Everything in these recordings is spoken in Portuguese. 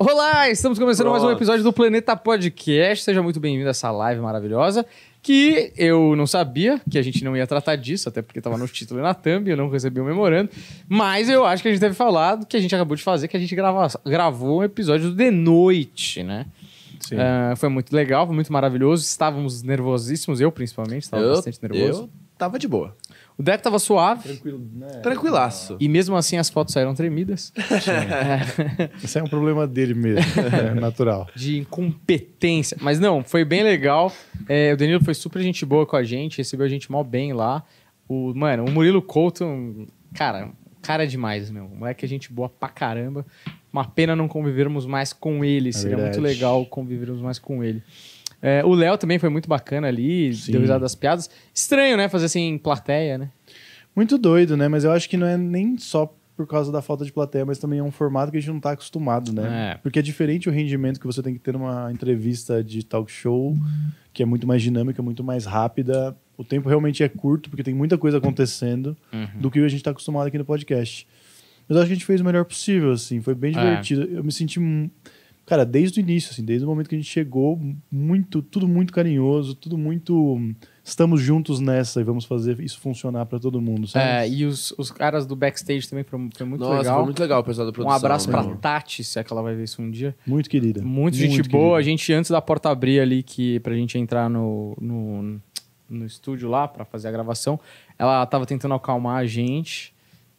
Olá, estamos começando mais um Pronto. episódio do Planeta Podcast. Seja muito bem-vindo a essa live maravilhosa. Que eu não sabia que a gente não ia tratar disso, até porque estava no título e na thumb, eu não recebi o memorando. Mas eu acho que a gente deve falar do que a gente acabou de fazer, que a gente grava, gravou um episódio de noite, né? Sim. Ah, foi muito legal, foi muito maravilhoso. Estávamos nervosíssimos, eu principalmente, estava bastante nervoso. eu tava de boa. O Deco estava suave. Tranquilo, né? Tranquilaço. E mesmo assim as fotos saíram tremidas. Isso é um problema dele mesmo, é natural. de incompetência. Mas não, foi bem legal. É, o Danilo foi super gente boa com a gente, recebeu a gente mó bem lá. O, mano, o Murilo Couto, cara, cara é demais, meu. Moleque é gente boa pra caramba. Uma pena não convivermos mais com ele. Seria muito verdade. legal convivermos mais com ele. É, o Léo também foi muito bacana ali, Sim. deu risada das piadas. Estranho, né? Fazer assim em plateia, né? Muito doido, né? Mas eu acho que não é nem só por causa da falta de plateia, mas também é um formato que a gente não tá acostumado, né? É. Porque é diferente o rendimento que você tem que ter numa entrevista de talk show, que é muito mais dinâmica, muito mais rápida. O tempo realmente é curto, porque tem muita coisa acontecendo, do que a gente tá acostumado aqui no podcast. Mas eu acho que a gente fez o melhor possível, assim. Foi bem É. divertido. Eu me senti... Cara, desde o início, assim, desde o momento que a gente chegou, muito, tudo muito carinhoso, tudo muito... Estamos juntos nessa e vamos fazer isso funcionar pra todo mundo, sabe? É, e os, os caras do backstage também foi, foi muito Nossa, legal. foi muito legal o pessoal da um produção. abraço pra meu. Tati, se é que ela vai ver isso um dia. Muito querida. Muito, gente querida. boa. A gente, antes da porta abrir ali, que, pra gente entrar no, no, no estúdio lá pra fazer a gravação, ela tava tentando acalmar a gente.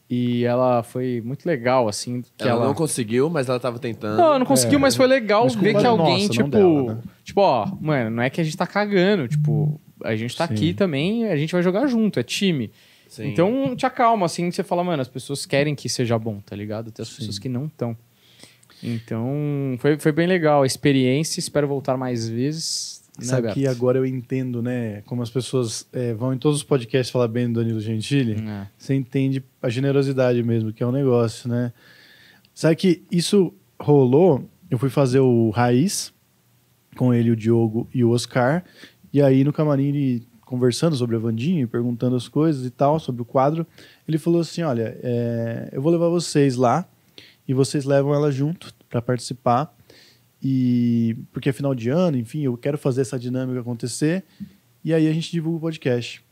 E ela foi muito legal, assim. Que Ela, ela, não conseguiu, mas ela tava tentando. Não, não conseguiu, É, mas foi legal mas ver que alguém, nossa, tipo. dela, né? Tipo, ó, mano, não é que a gente tá cagando. Tipo, a gente tá Sim. aqui também, a gente vai jogar junto, é time. Sim. Então, te acalma, assim, você fala, mano, as pessoas querem que seja bom, tá ligado? Tem as pessoas que não estão. Então, foi, foi bem legal a experiência, espero voltar mais vezes. Né, Sabe que agora eu entendo, né? Como as pessoas é, vão em todos os podcasts falar bem do Danilo Gentili. É. Você entende a generosidade mesmo, que é um negócio, né? Sabe que isso rolou? Eu fui fazer o Raiz com ele, o Diogo e o Oscar. E aí no camarim, ele conversando sobre a Vandinha, e perguntando as coisas e tal, sobre o quadro, ele falou assim: Olha, é, eu vou levar vocês lá e vocês levam ela junto para participar. E porque é final de ano, enfim, eu quero fazer essa dinâmica acontecer. E aí a gente divulga o podcast.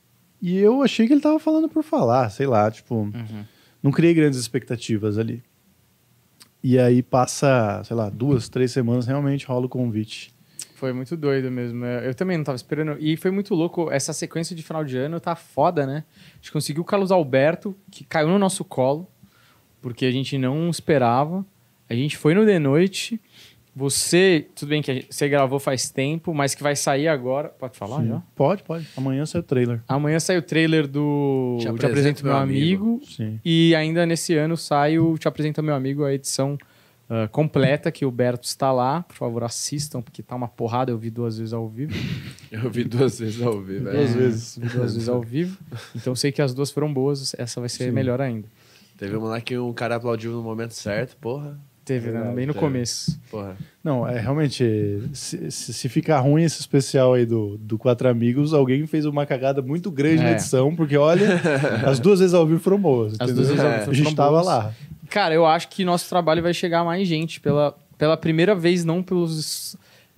E eu achei que ele tava falando por falar, sei lá, tipo, Uhum. não criei grandes expectativas ali. E aí passa, sei lá, duas, três semanas, realmente rola o convite. Foi muito doido mesmo. é, Eu também não tava esperando. E foi muito louco. Essa sequência de final de ano tá foda, né? A gente conseguiu o Carlos Alberto, que caiu no nosso colo, porque a gente não esperava. A gente foi no de noite. Você, tudo bem que você gravou faz tempo, mas que vai sair agora. Pode falar Sim. já? Pode, pode. Amanhã sai o trailer. Amanhã sai o trailer do Te Te, Apresento Apresento Meu Amigo. Sim. E ainda nesse ano sai o Te Apresenta Meu Amigo, a edição ah, completa, que o Berto está lá. Por favor, assistam, porque tá uma porrada. Eu vi duas vezes ao vivo. Eu vi duas vezes ao vivo. Duas é. vezes. Vi duas vezes ao vivo. Então sei que as duas foram boas. Essa vai ser Sim. melhor ainda. Teve um lá que um cara aplaudiu no momento certo, porra. Teve, né? Bem no teve. começo. Porra. Não, é realmente, se, se, ficar ruim esse especial aí do, do Quatro Amigos, alguém fez uma cagada muito grande na É. edição, porque olha, as duas vezes ao vivo foram boas. As entendeu? duas vezes ao É. vivo A gente foram tava boas. lá. Cara, eu acho que nosso trabalho vai chegar a mais gente pela, pela primeira vez, não pelos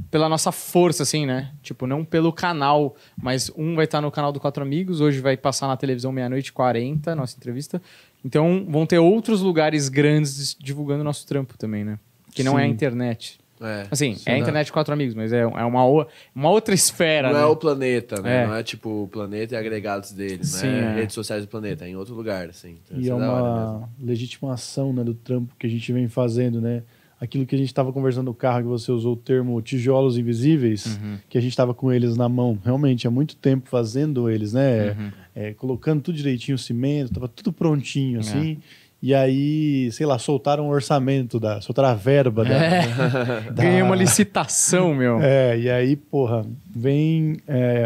pela nossa força, assim, né? Tipo, não pelo canal, mas um vai estar no canal do Quatro Amigos, hoje vai passar na televisão meia-noite e 40, nossa entrevista. Então, vão ter outros lugares grandes divulgando nosso trampo também, né? Que não é a Sim. internet. É. Assim, Sim, é a né? internet de Quatro Amigos, mas é, é uma, uma outra esfera, Não né? é o planeta, né? É. Não é tipo o planeta e agregados dele, Sim, não é, é. redes sociais do planeta, é em outro lugar, assim. Então, E é uma legitimação né, do trampo que a gente vem fazendo, né? Aquilo que a gente estava conversando no carro, que você usou o termo tijolos invisíveis, Uhum. que a gente estava com eles na mão, realmente, há muito tempo fazendo eles, né? Uhum. É, colocando tudo direitinho, o cimento, tava tudo É. prontinho, assim. E aí, sei lá, soltaram o orçamento, da, soltaram a verba da, É. da- Ganhei uma licitação, meu. É, e aí, porra, vem é,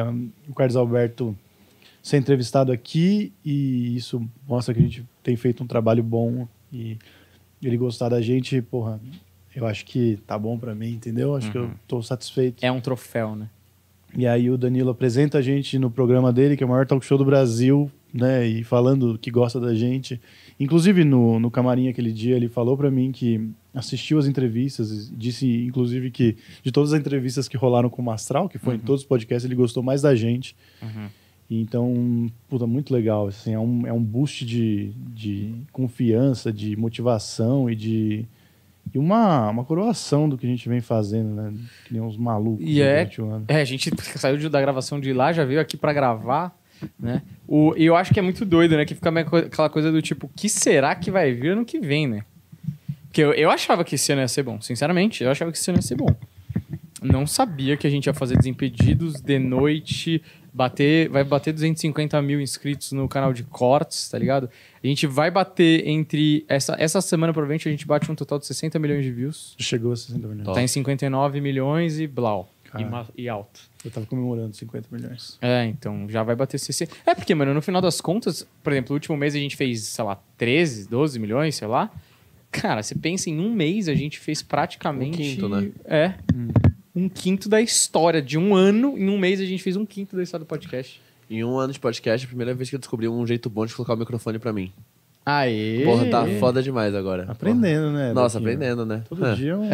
o Carlos Alberto ser entrevistado aqui e isso mostra que a gente tem feito um trabalho bom e ele gostar da gente, porra, eu acho que tá bom pra mim, entendeu? Acho que eu tô satisfeito. É um troféu, né? E aí o Danilo apresenta a gente no programa dele, que é o maior talk show do Brasil, né? E falando que gosta da gente. Inclusive, no, no camarim aquele dia, ele falou pra mim que assistiu as entrevistas, e disse, inclusive, que de todas as entrevistas que rolaram com o Mastral, que foi em todos os podcasts, ele gostou mais da gente. E Então, puta, muito legal. Assim, é, um, é um boost de, de confiança, de motivação e de. E uma, uma coroação do que a gente vem fazendo, né? Que nem uns malucos E é- durante o ano. É, a gente saiu da gravação de lá, já veio aqui pra gravar, né? O, e eu acho que é muito doido, né? Que fica aquela coisa do tipo, o que será que vai vir ano que vem, né? Porque eu, eu achava que esse ano ia ser bom, sinceramente, eu achava que esse ano ia ser bom. Não sabia que a gente ia fazer Desimpedidos de noite, bater, vai bater 250 mil inscritos no canal de cortes, tá ligado? A gente vai bater entre. Essa, essa semana, provavelmente, a gente bate um total de 60 milhões de views. Chegou a 60 milhões. Top. Tá em 59 milhões e blau. E, e alto. Eu tava comemorando 50 milhões. É, então já vai bater 60. É porque, mano, no final das contas, por exemplo, no último mês a gente fez, sei lá, 13, 12 milhões, sei lá. Cara, você pensa em um mês a gente fez praticamente. Um quinto, né? É. Um quinto da história. De um ano, em um mês a gente fez um quinto da história do podcast. Em um ano de podcast, é a primeira vez que eu descobri um jeito bom de colocar o microfone pra mim. Aê! Porra, tá foda demais agora. Aprendendo, né? Porra. Nossa, Dequinho? aprendendo, né? Todo Ah. dia um...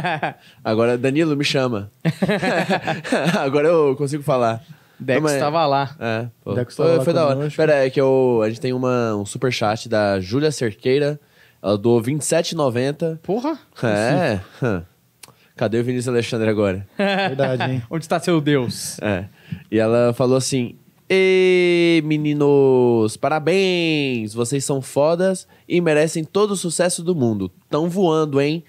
Agora, Danilo, me chama. agora eu consigo falar. Dex Não, mas- tava lá. É, pô. Dex foi, tava lá foi da hora. conosco. Pera, é que eu, a gente tem uma, um superchat da Júlia Cerqueira. Ela doou R$27,90. Porra! É. Cadê o Vinícius Alexandre agora? Verdade, hein? Onde tá seu Deus? É. E ela falou assim: Ê, meninos, parabéns! Vocês são fodas e merecem todo o sucesso do mundo. Tão voando, hein?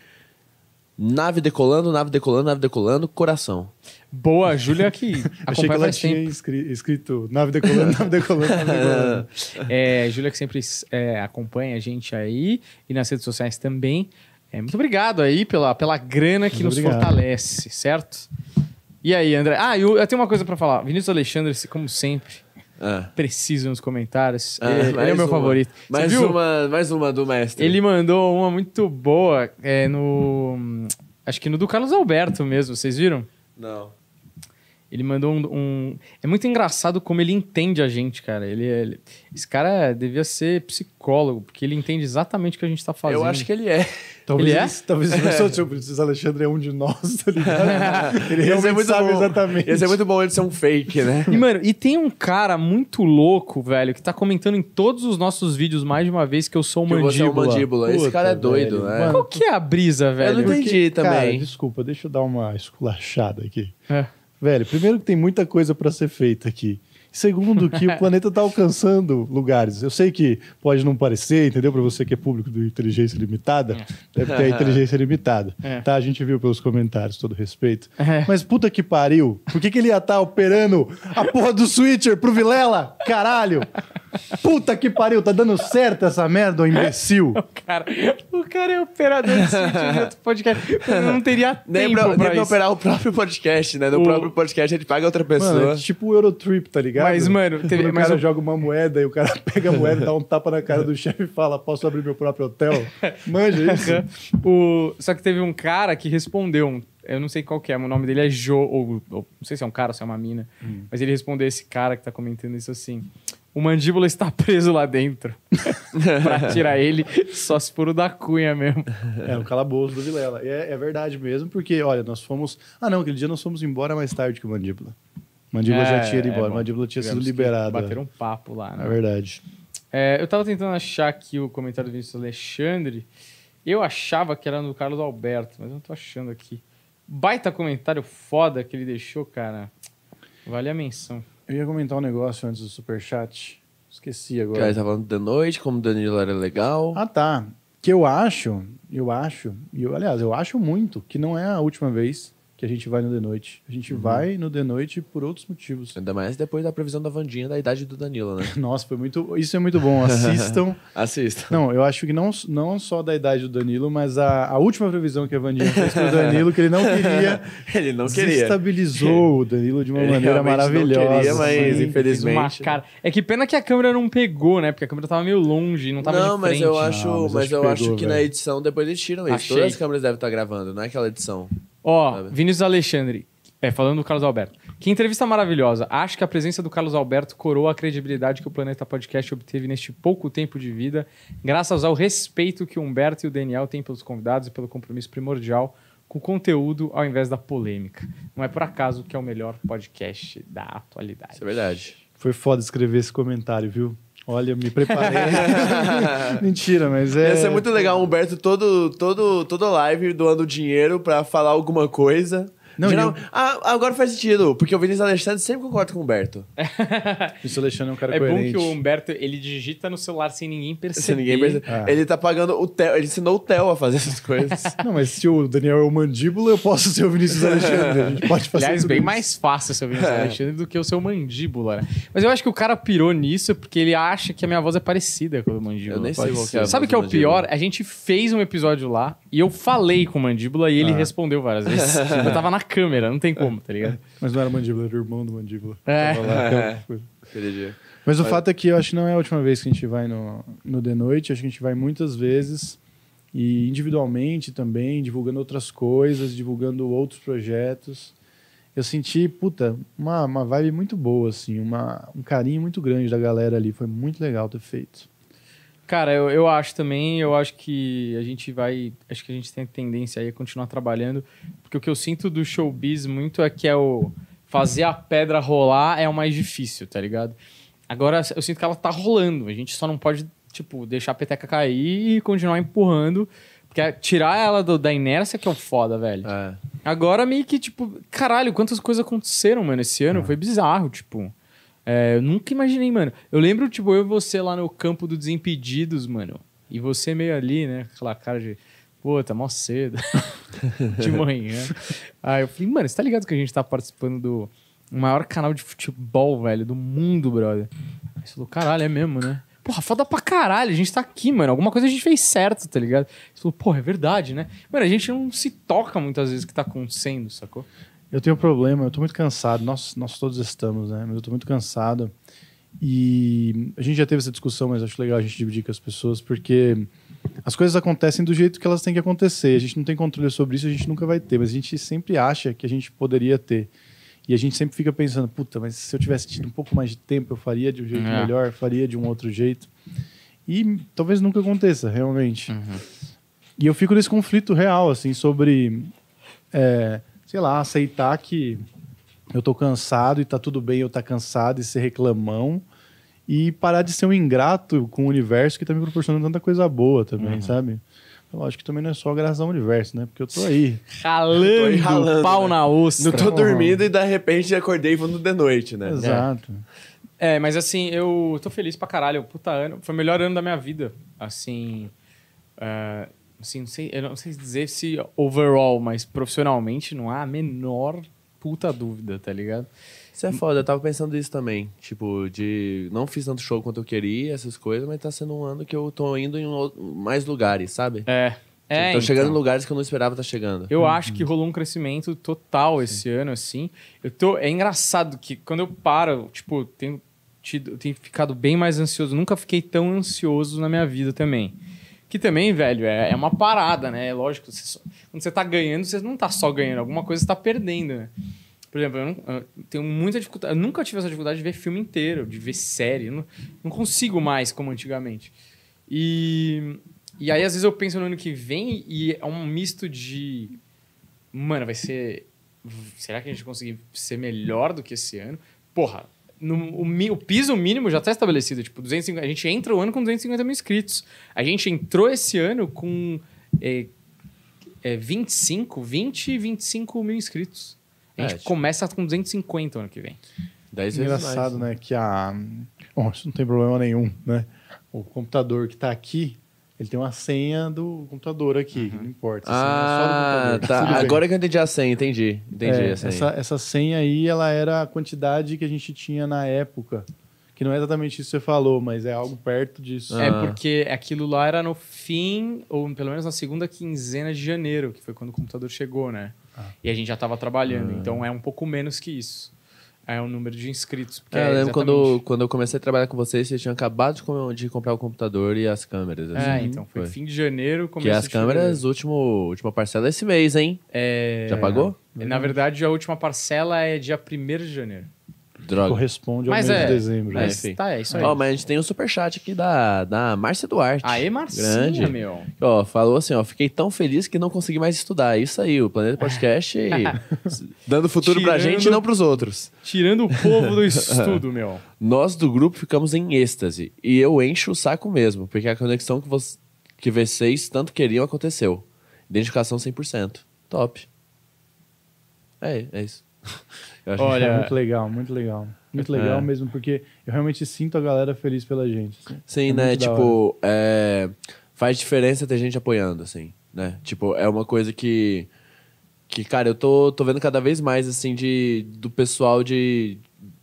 Nave decolando, nave decolando, nave decolando, coração. Boa, a Júlia que Achei que ela tinha escri- escrito nave decolando, nave decolando, nave decolando. É, Júlia que sempre é, acompanha a gente aí e nas redes sociais também. É, muito obrigado aí pela, pela grana que Muito nos obrigado. fortalece, certo? E aí, André? Ah, eu, eu tenho uma coisa pra falar. Vinícius Alexandre, como sempre, Ah. preciso nos comentários. Ah, ele, ele é o meu uma. favorito. Você Mais viu? uma, mais uma do mestre. Ele mandou uma muito boa é, no. Acho que no do Carlos Alberto mesmo, vocês viram? Não. Ele mandou um, um- É muito engraçado como ele entende a gente, cara. Ele, ele- Esse cara devia ser psicólogo, porque ele entende exatamente o que a gente tá fazendo. Eu acho que ele é. Talvez Ele é? esse- Talvez esse pessoa, tipo, esse Alexandre é um de nós, tá ligado? Ele realmente muito sabe bom. exatamente. Ia ser muito bom ele ser um fake, né? E, mano, e tem um cara muito louco, velho, que tá comentando em todos os nossos vídeos mais de uma vez que eu sou o Que você é um mandíbula. mandíbula. Esse Puta, cara é doido, velho. né? Mano, Qual que é a brisa, velho? não entendi também. Cara, desculpa, deixa eu dar uma esculachada aqui. É. Velho, primeiro que tem muita coisa pra ser feita aqui. Segundo, que o planeta tá alcançando lugares. Eu sei que pode não parecer, entendeu? Pra você que é público do Inteligência Limitada, deve ter a inteligência limitada. É. Tá? A gente viu pelos comentários, todo respeito. É. Mas puta que pariu. Por que, que ele ia estar operando a porra do switcher pro Vilela? Caralho! Puta que pariu, tá dando certo essa merda, ô imbecil. O cara, o cara é operador de switch de outro podcast. Eu não teria Nem tempo pra, pra, nem pra isso. operar o próprio podcast, né? No O- próprio podcast a gente paga outra pessoa. Mano, é tipo o Eurotrip, tá ligado? Mas, mano, teve- Quando o mas cara o- joga uma moeda e o cara pega a moeda, dá um tapa na cara do chefe e fala: Posso abrir meu próprio hotel? Manja isso? o... Só que teve um cara que respondeu. um- Eu não sei qual que é, o nome dele é Jo, ou, ou não sei se é um cara ou se é uma mina. Hum. Mas ele respondeu esse cara que tá comentando isso assim. O mandíbula está preso lá dentro. pra tirar ele, só se for o da cunha mesmo. É, o calabouço do Vilela. E é, é verdade mesmo, porque, olha, nós fomos. Ah, não, aquele dia nós fomos embora mais tarde que o Mandíbula. Mandíbula já tinha ido embora, bom. Mandíbula tinha sido Tivemos que liberado. Bater um papo lá, né? É verdade. É, eu tava tentando achar aqui o comentário do Vinícius Alexandre. Eu achava que era no Carlos Alberto, mas eu não tô achando aqui. Baita comentário foda que ele deixou, cara. Vale a menção. Eu ia comentar um negócio antes do superchat. Esqueci Que agora. aí tá falando de noite, como o Danilo era legal. Ah, tá. Que eu acho, eu acho, e eu, aliás, eu acho muito que não é a última vez que a gente vai no The Noite. A gente vai no The Noite por outros motivos. Ainda mais depois da previsão da Vandinha da idade do Danilo, né? Nossa, foi muito. Isso é muito bom. Assistam. Assista. Não, eu acho que não, não só da idade do Danilo, mas a, a última previsão que a Vandinha fez pro Danilo, que ele não queria, Ele não queria. desestabilizou o Danilo de uma Ele maneira realmente não maravilhosa. queria, mas assim. Infelizmente. uma cara. É que pena que a câmera não pegou, né? Porque a câmera tava meio longe, não tava Não, de mas frente. eu acho, Não, mas mas acho eu pegou, acho que na edição depois eles tiram isso. Achei. Todas as câmeras devem estar gravando, não é aquela edição. Ó, Sabe? Vinícius Alexandre. É, falando do Carlos Alberto. Que entrevista maravilhosa. Acho que a presença do Carlos Alberto coroa a credibilidade que o Planeta Podcast obteve neste pouco tempo de vida, graças ao respeito que o Humberto e o Daniel têm pelos convidados e pelo compromisso primordial com o conteúdo ao invés da polêmica. Não é por acaso que é o melhor podcast da atualidade. Isso é verdade. Foi foda escrever esse comentário, viu? Olha, eu me preparei. Mentira, mas é. Ia ser muito legal Humberto todo, todo, toda live doando dinheiro pra falar alguma coisa. Não, Geral- eu- ah, agora faz sentido, porque o Vinícius Alexandre sempre concorda com o Humberto. Isso, Alexandre é um cara É bom coerente. que o Humberto ele digita no celular sem ninguém perceber. Se ninguém percebe. Ah. Ele tá pagando o Theo, ele ensinou o Theo a fazer essas coisas. Não, mas se o Daniel é o mandíbula, eu posso ser o Vinícius Alexandre. A gente pode fazer Aliás, bem isso. mais fácil ser o Vinícius É. Alexandre do que o seu mandíbula, né? Mas eu acho que o cara pirou nisso porque ele acha que a minha voz é parecida com a do mandíbula. Eu nem sei qual que é Sabe o que é o Mandíbula. pior? A gente fez um episódio lá e eu falei com o mandíbula e ele Ah. respondeu várias vezes. eu tava na câmera, não tem como, tá ligado? Mas não era mandíbula, era o irmão do mandíbula. É. Tava lá, aquela coisa. Aquele dia. Mas o fato é que eu acho que não é a última vez que a gente vai no, no The Noite. Acho que a gente vai muitas vezes. E individualmente também, divulgando outras coisas, divulgando outros projetos. Eu senti, puta, uma, uma vibe muito boa, assim, uma, um carinho muito grande da galera ali. Foi muito legal ter feito. Cara, eu, eu acho também, eu acho que a gente vai. Acho que a gente tem tendência aí a continuar trabalhando. Porque o que eu sinto do showbiz muito é que é o fazer a pedra rolar é o mais difícil, tá ligado? Agora eu sinto que ela tá rolando. A gente só não pode, tipo, deixar a peteca cair e continuar empurrando. Porque é tirar ela do- da inércia que é o foda, velho. É. Agora meio que, tipo, caralho, quantas coisas aconteceram, mano, esse ano. Foi bizarro, tipo. É, eu nunca imaginei, mano. Eu lembro, tipo, eu e você lá no campo do Desimpedidos, mano. E você meio ali, né? Aquela cara de. Pô, tá mó cedo. de manhã. Aí eu falei, mano, você tá ligado que a gente tá participando do maior canal de futebol, velho, do mundo, brother? Aí você falou, caralho, é mesmo, né? Porra, foda pra caralho, a gente tá aqui, mano. Alguma coisa a gente fez certo, tá ligado? Você falou, porra, é verdade, né? Mano, a gente não se toca muitas vezes o que tá acontecendo, sacou? Eu tenho um problema, eu tô muito cansado. Nós, nós todos estamos, né? Mas eu tô muito cansado. E a gente já teve essa discussão, mas acho legal a gente dividir com as pessoas, porque as coisas acontecem do jeito que elas têm que acontecer. A gente não tem controle sobre isso, a gente nunca vai ter, mas a gente sempre acha que a gente poderia ter. E a gente sempre fica pensando, puta, mas se eu tivesse tido um pouco mais de tempo, eu faria de um jeito É. melhor, faria de um outro jeito. E talvez nunca aconteça, realmente. E eu fico nesse conflito real, assim, sobre, é, sei lá, aceitar que eu tô cansado e tá tudo bem eu tá cansado e ser reclamão e parar de ser um ingrato com o universo que tá me proporcionando tanta coisa boa também, sabe? Eu acho que também não é só graças ao universo, né? Porque eu tô aí. Ralando, Tô aí ralando, pau né? na ostra. Não tô dormindo e de repente acordei falando de noite, né? Exato. É, mas assim, eu tô feliz pra caralho. Puta ano. Foi o melhor ano da minha vida. Assim. é, assim, não sei, eu não sei dizer se overall, mas profissionalmente não há a menor puta dúvida, tá ligado? Isso é foda, eu tava pensando isso também. Tipo, de. Não fiz tanto show quanto eu queria, essas coisas, mas tá sendo um ano que eu tô indo em mais lugares, sabe? É. É, tô chegando em então. lugares que eu não esperava estar chegando. Eu acho que rolou um crescimento total esse ano, assim. Eu tô. É engraçado que quando eu paro, tipo, tenho tido, tenho ficado bem mais ansioso. Nunca fiquei tão ansioso na minha vida também. Que também, velho, é, é uma parada, né? É lógico, você só- quando você tá ganhando, você não tá só ganhando, alguma coisa você tá perdendo, né? Por exemplo, eu, não- eu tenho muita dificuldade. Eu nunca tive essa dificuldade de ver filme inteiro, de ver série. Não, não consigo mais como antigamente. E, e aí, às vezes, eu penso no ano que vem e é um misto de. Mano, vai ser. Será que a gente conseguir ser melhor do que esse ano? Porra, no- o, o piso mínimo já está estabelecido. Tipo, 250, a gente entra o ano com 250 mil inscritos. A gente entrou esse ano com é, é, 25, 20 e 25 mil inscritos. A É, gente tipo- começa com 250 ano que vem. Dez vezes Engraçado, mais. né? Que a. Bom, isso não tem problema nenhum, né? O computador que tá aqui, ele tem uma senha do computador aqui, que não importa. é só do Ah, computador, tá. bem. Agora que eu entendi a senha, entendi. Entendi É, a senha. essa, essa senha aí, ela era a quantidade que a gente tinha na época. Que não é exatamente isso que você falou, mas é algo perto disso. Ah. É porque aquilo lá era no fim, ou pelo menos na segunda quinzena de janeiro, que foi quando o computador chegou, né? Ah. E a gente já estava trabalhando, então é um pouco menos que isso. É o número de inscritos. É, eu é lembro quando, exatamente- quando eu comecei a trabalhar com vocês, vocês tinham acabado de, com- de comprar o computador e as câmeras. É, assim. então, foi, fim de janeiro, Que as câmeras, último, última parcela é esse mês, hein? É... Já pagou? Na verdade, a última parcela é dia 1 de janeiro. Droga. Corresponde ao Mas mês é, de dezembro. É, né? Mas enfim. tá, é isso aí. Ó, mas a gente tem um superchat aqui da, da Márcia Duarte. Aê, Marcinha, Grande. meu. Ó, falou assim, ó, fiquei tão feliz que não consegui mais estudar. Isso aí, o Planeta Podcast dando futuro pra Tirando- gente e não pros outros. Tirando o povo do estudo, meu. Nós do grupo ficamos em êxtase e eu encho o saco mesmo, porque a conexão que, que vocês tanto queriam aconteceu. Identificação 100%. Top. É, é isso. Eu Olha, É muito legal, muito legal. Muito legal É. mesmo, porque eu realmente sinto a galera feliz pela gente. assim. Sim, É né? Tipo, é, faz diferença ter gente apoiando, assim, né? Tipo, é uma coisa que. Que, cara, eu tô, tô vendo cada vez mais, assim, de, do pessoal de,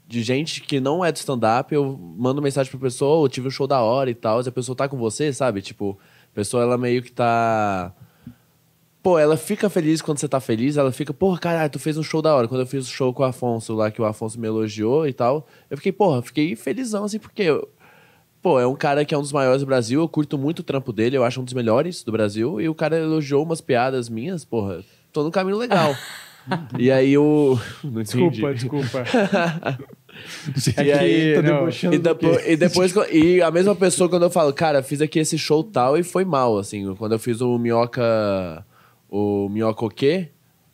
de gente que não é do stand-up. Eu mando mensagem pra pessoa, "Ô, eu tive um show da hora e tal. E a pessoa tá com você, sabe? Tipo, a pessoa, ela meio que tá. Pô, ela fica feliz quando você tá feliz, ela fica, porra, caralho, tu fez um show da hora. Quando eu fiz o show com o Afonso lá, que o Afonso me elogiou e tal, eu fiquei, porra, fiquei felizão, assim, porque eu- Pô, é um cara que é um dos maiores do Brasil, eu curto muito o trampo dele, eu acho um dos melhores do Brasil, e o cara elogiou umas piadas minhas, porra, tô no caminho legal. e aí eu. Não entendi. Desculpa, desculpa. E É aí, E, do depois, quê? e depois, e a mesma pessoa, quando eu falo, cara, fiz aqui esse show tal e foi mal, assim, quando eu fiz o Minhoca. O quê?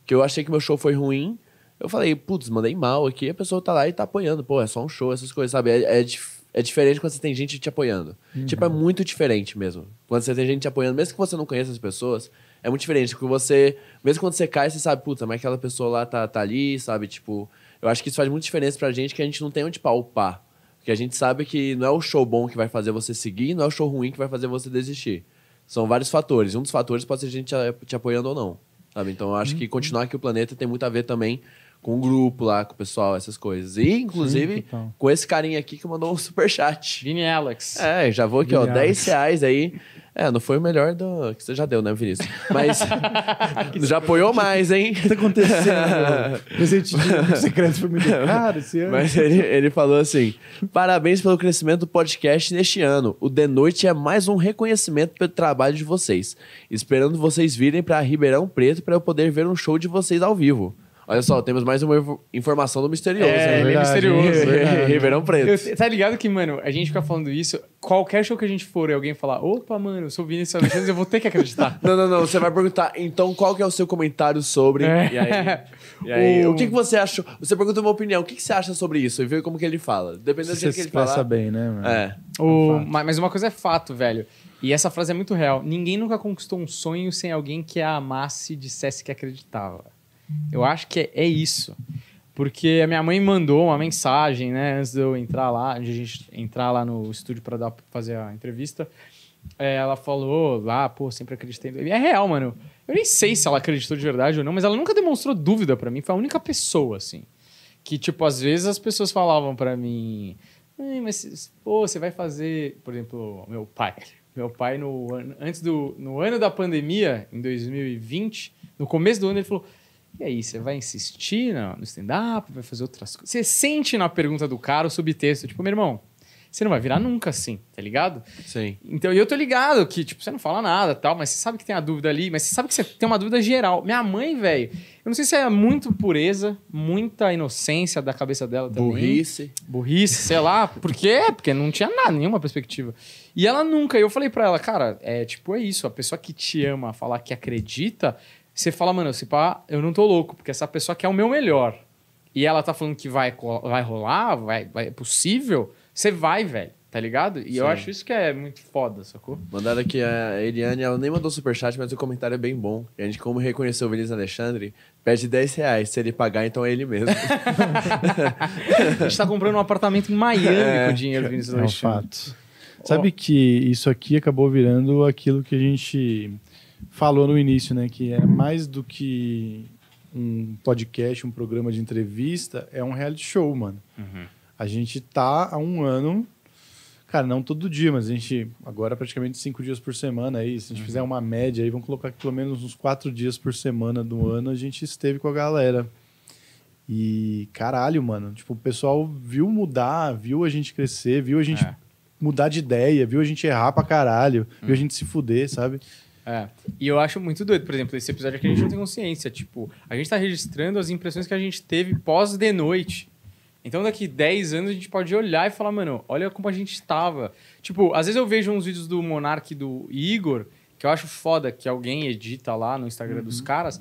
Que eu achei que meu show foi ruim. Eu falei, putz, mandei mal aqui, a pessoa tá lá e tá apoiando. Pô, é só um show, essas coisas, sabe? É, é, é diferente quando você tem gente te apoiando. Tipo, é muito diferente mesmo. Quando você tem gente te apoiando, mesmo que você não conheça as pessoas, é muito diferente. Porque você, mesmo quando você cai, você sabe, puta, mas aquela pessoa lá tá, tá ali, sabe? Tipo, eu acho que isso faz muita diferença pra gente, que a gente não tem onde palpar. Porque a gente sabe que não é o show bom que vai fazer você seguir, não é o show ruim que vai fazer você desistir. São vários fatores. Um dos fatores pode ser a gente te, apoiando ou não. Sabe? Então eu acho que continuar aqui o planeta tem muito a ver também com o grupo lá, com o pessoal, essas coisas. E, inclusive, total. com esse carinha aqui que mandou um superchat. Vini Alex. É, já vou aqui, ó, Genial. 10 reais aí. É, não foi o melhor do que você já deu, né, Vinícius? Mas já apoiou mais, hein? O que tá acontecendo? Presente de secreto foi muito caro esse ano. Mas ele, ele falou assim: parabéns pelo crescimento do podcast neste ano. O The Noite é mais um reconhecimento pelo trabalho de vocês. Esperando vocês virem para Ribeirão Preto para eu poder ver um show de vocês ao vivo. Olha só, temos mais uma info- informação do misterioso. É, ele é misterioso. verdade. Ribeirão Preto. Eu- tá ligado que, mano, a gente fica falando isso, qualquer show que a gente for e alguém falar, opa, mano, eu sou o Vinícius Alexandre, eu vou ter que acreditar. Não, não, não. Você vai perguntar, então qual que é o seu comentário sobre? É. E aí, e aí, O- o que, que você achou? Você pergunta uma opinião, o que, que você acha sobre isso? E vê como que ele fala. Dependendo do Você jeito se que ele expressa falar. bem, né, mano? É. O- fato. ma- mas uma coisa é fato, velho. E essa frase é muito real. Ninguém nunca conquistou um sonho sem alguém que a amasse e dissesse que acreditava. Eu acho que é, é isso. Porque a minha mãe mandou uma mensagem, né, antes de eu entrar lá, de a gente entrar lá no estúdio para fazer a entrevista. É, ela falou lá, pô, sempre acreditei. E é real, mano. Eu nem sei se ela acreditou de verdade ou não, mas ela nunca demonstrou dúvida pra mim. Foi a única pessoa, assim. Que, tipo, às vezes as pessoas falavam pra mim. "Ai, mas, pô, você vai fazer. Por exemplo, meu pai. Meu pai, no ano, antes do. No ano da pandemia, em 2020, no começo do ano, ele falou. E aí, você vai insistir no stand-up? Vai fazer outras coisas? Você sente na pergunta do cara o subtexto, tipo, meu irmão, você não vai virar nunca assim, tá ligado? Sim. Então, e eu tô ligado que, tipo, você não fala nada tal, mas você sabe que tem a dúvida ali, mas você sabe que você tem uma dúvida geral. Minha mãe, velho, eu não sei se é muito pureza, muita inocência da cabeça dela também. Burrice. Burrice, sei lá. Por quê? Porque não tinha nada, nenhuma perspectiva. E ela nunca, eu falei pra ela, cara, é tipo, é isso, a pessoa que te ama, falar que acredita, você fala, mano, se pá, eu não tô louco, porque essa pessoa quer o meu melhor. E ela tá falando que vai, vai rolar, vai, vai, é possível, você vai, velho, tá ligado? E eu Sim. acho isso que é muito foda, sacou? Mandaram aqui a Eliane, ela nem mandou superchat, mas o comentário é bem bom. E a gente, como reconheceu o Vinícius Alexandre, pede 10 reais. Se ele pagar, então é ele mesmo. A gente tá comprando um apartamento em Miami com o dinheiro do Vinícius É um Alexandre. fato. Sabe que isso aqui acabou virando aquilo que a gente falou no início, né? Que é mais do que um podcast, um programa de entrevista, é um reality show, mano. A gente tá há um ano, cara, não todo dia, mas a gente agora praticamente cinco dias por semana aí. Se a gente fizer uma média aí, vamos colocar que pelo menos uns quatro dias por semana do ano a gente esteve com a galera. E caralho, mano, tipo, o pessoal viu mudar, viu a gente crescer, viu a gente É. mudar de ideia, viu a gente errar pra caralho, Hum. viu a gente se fuder, sabe? É. E eu acho muito doido, por exemplo, esse episódio aqui a gente não tem consciência. Tipo, a gente tá registrando as impressões que a gente teve pós de noite. Então, daqui 10 anos a gente pode olhar e falar, mano, olha como a gente tava. Tipo, às vezes eu vejo uns vídeos do Monark e do Igor, que eu acho foda que alguém edita lá no Instagram dos caras,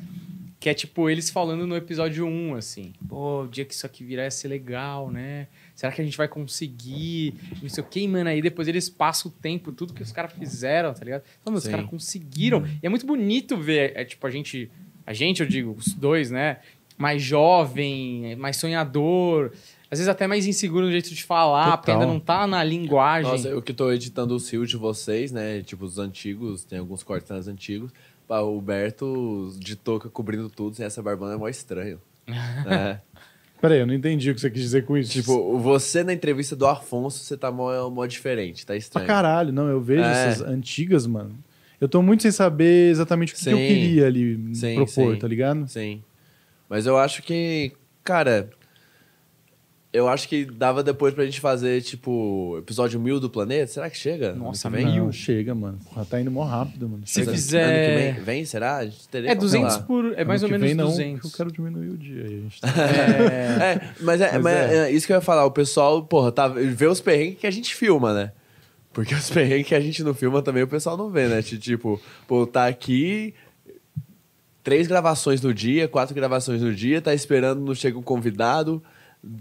que é tipo eles falando no episódio 1, assim. Pô, o dia que isso aqui virar ia ser legal, né? Será que a gente vai conseguir? Não sei o que, mano. Aí depois eles passam o tempo, tudo que os caras fizeram, tá ligado? "Mano, os caras conseguiram. E é muito bonito ver, é, tipo, a gente. A gente, eu digo, os dois, né? Mais jovem, mais sonhador. Às vezes até mais inseguro no jeito de falar, porque Total. ainda não tá na linguagem. Nossa, eu que tô editando os rios de vocês, né? Tipo, os antigos, tem alguns cortes mais antigos. O Berto de touca cobrindo tudo, sem essa barbana é mó estranho. é. Peraí, eu não entendi o que você quis dizer com isso. Tipo, você na entrevista do Afonso, você tá mó, mó diferente, tá pra estranho. caralho, não, eu vejo É. essas antigas, mano. Eu tô muito sem saber exatamente o que, que eu Sim. queria ali Sim, propor, sim. tá ligado? Sim. Mas eu acho que, cara. Eu acho que dava depois pra gente fazer, tipo, episódio mil do planeta. Será que chega? Nossa, vem? Não, chega, mano. Já tá indo mó rápido, mano. Se Chega. fizer- Ano que vem, vem, será? A gente teria É que 200 falar. por. É mais Ano ou que menos vem, não, 200. Eu quero diminuir o dia. aí, A gente tá... É. É, mas, é, Mas mas é. é isso que eu ia falar. O pessoal, porra, tá, vê os perrengues que a gente filma, né? Porque os perrengues que a gente não filma também o pessoal não vê, né? Tipo, pô, tá aqui três gravações no dia, quatro gravações no dia, tá esperando, não chega um convidado.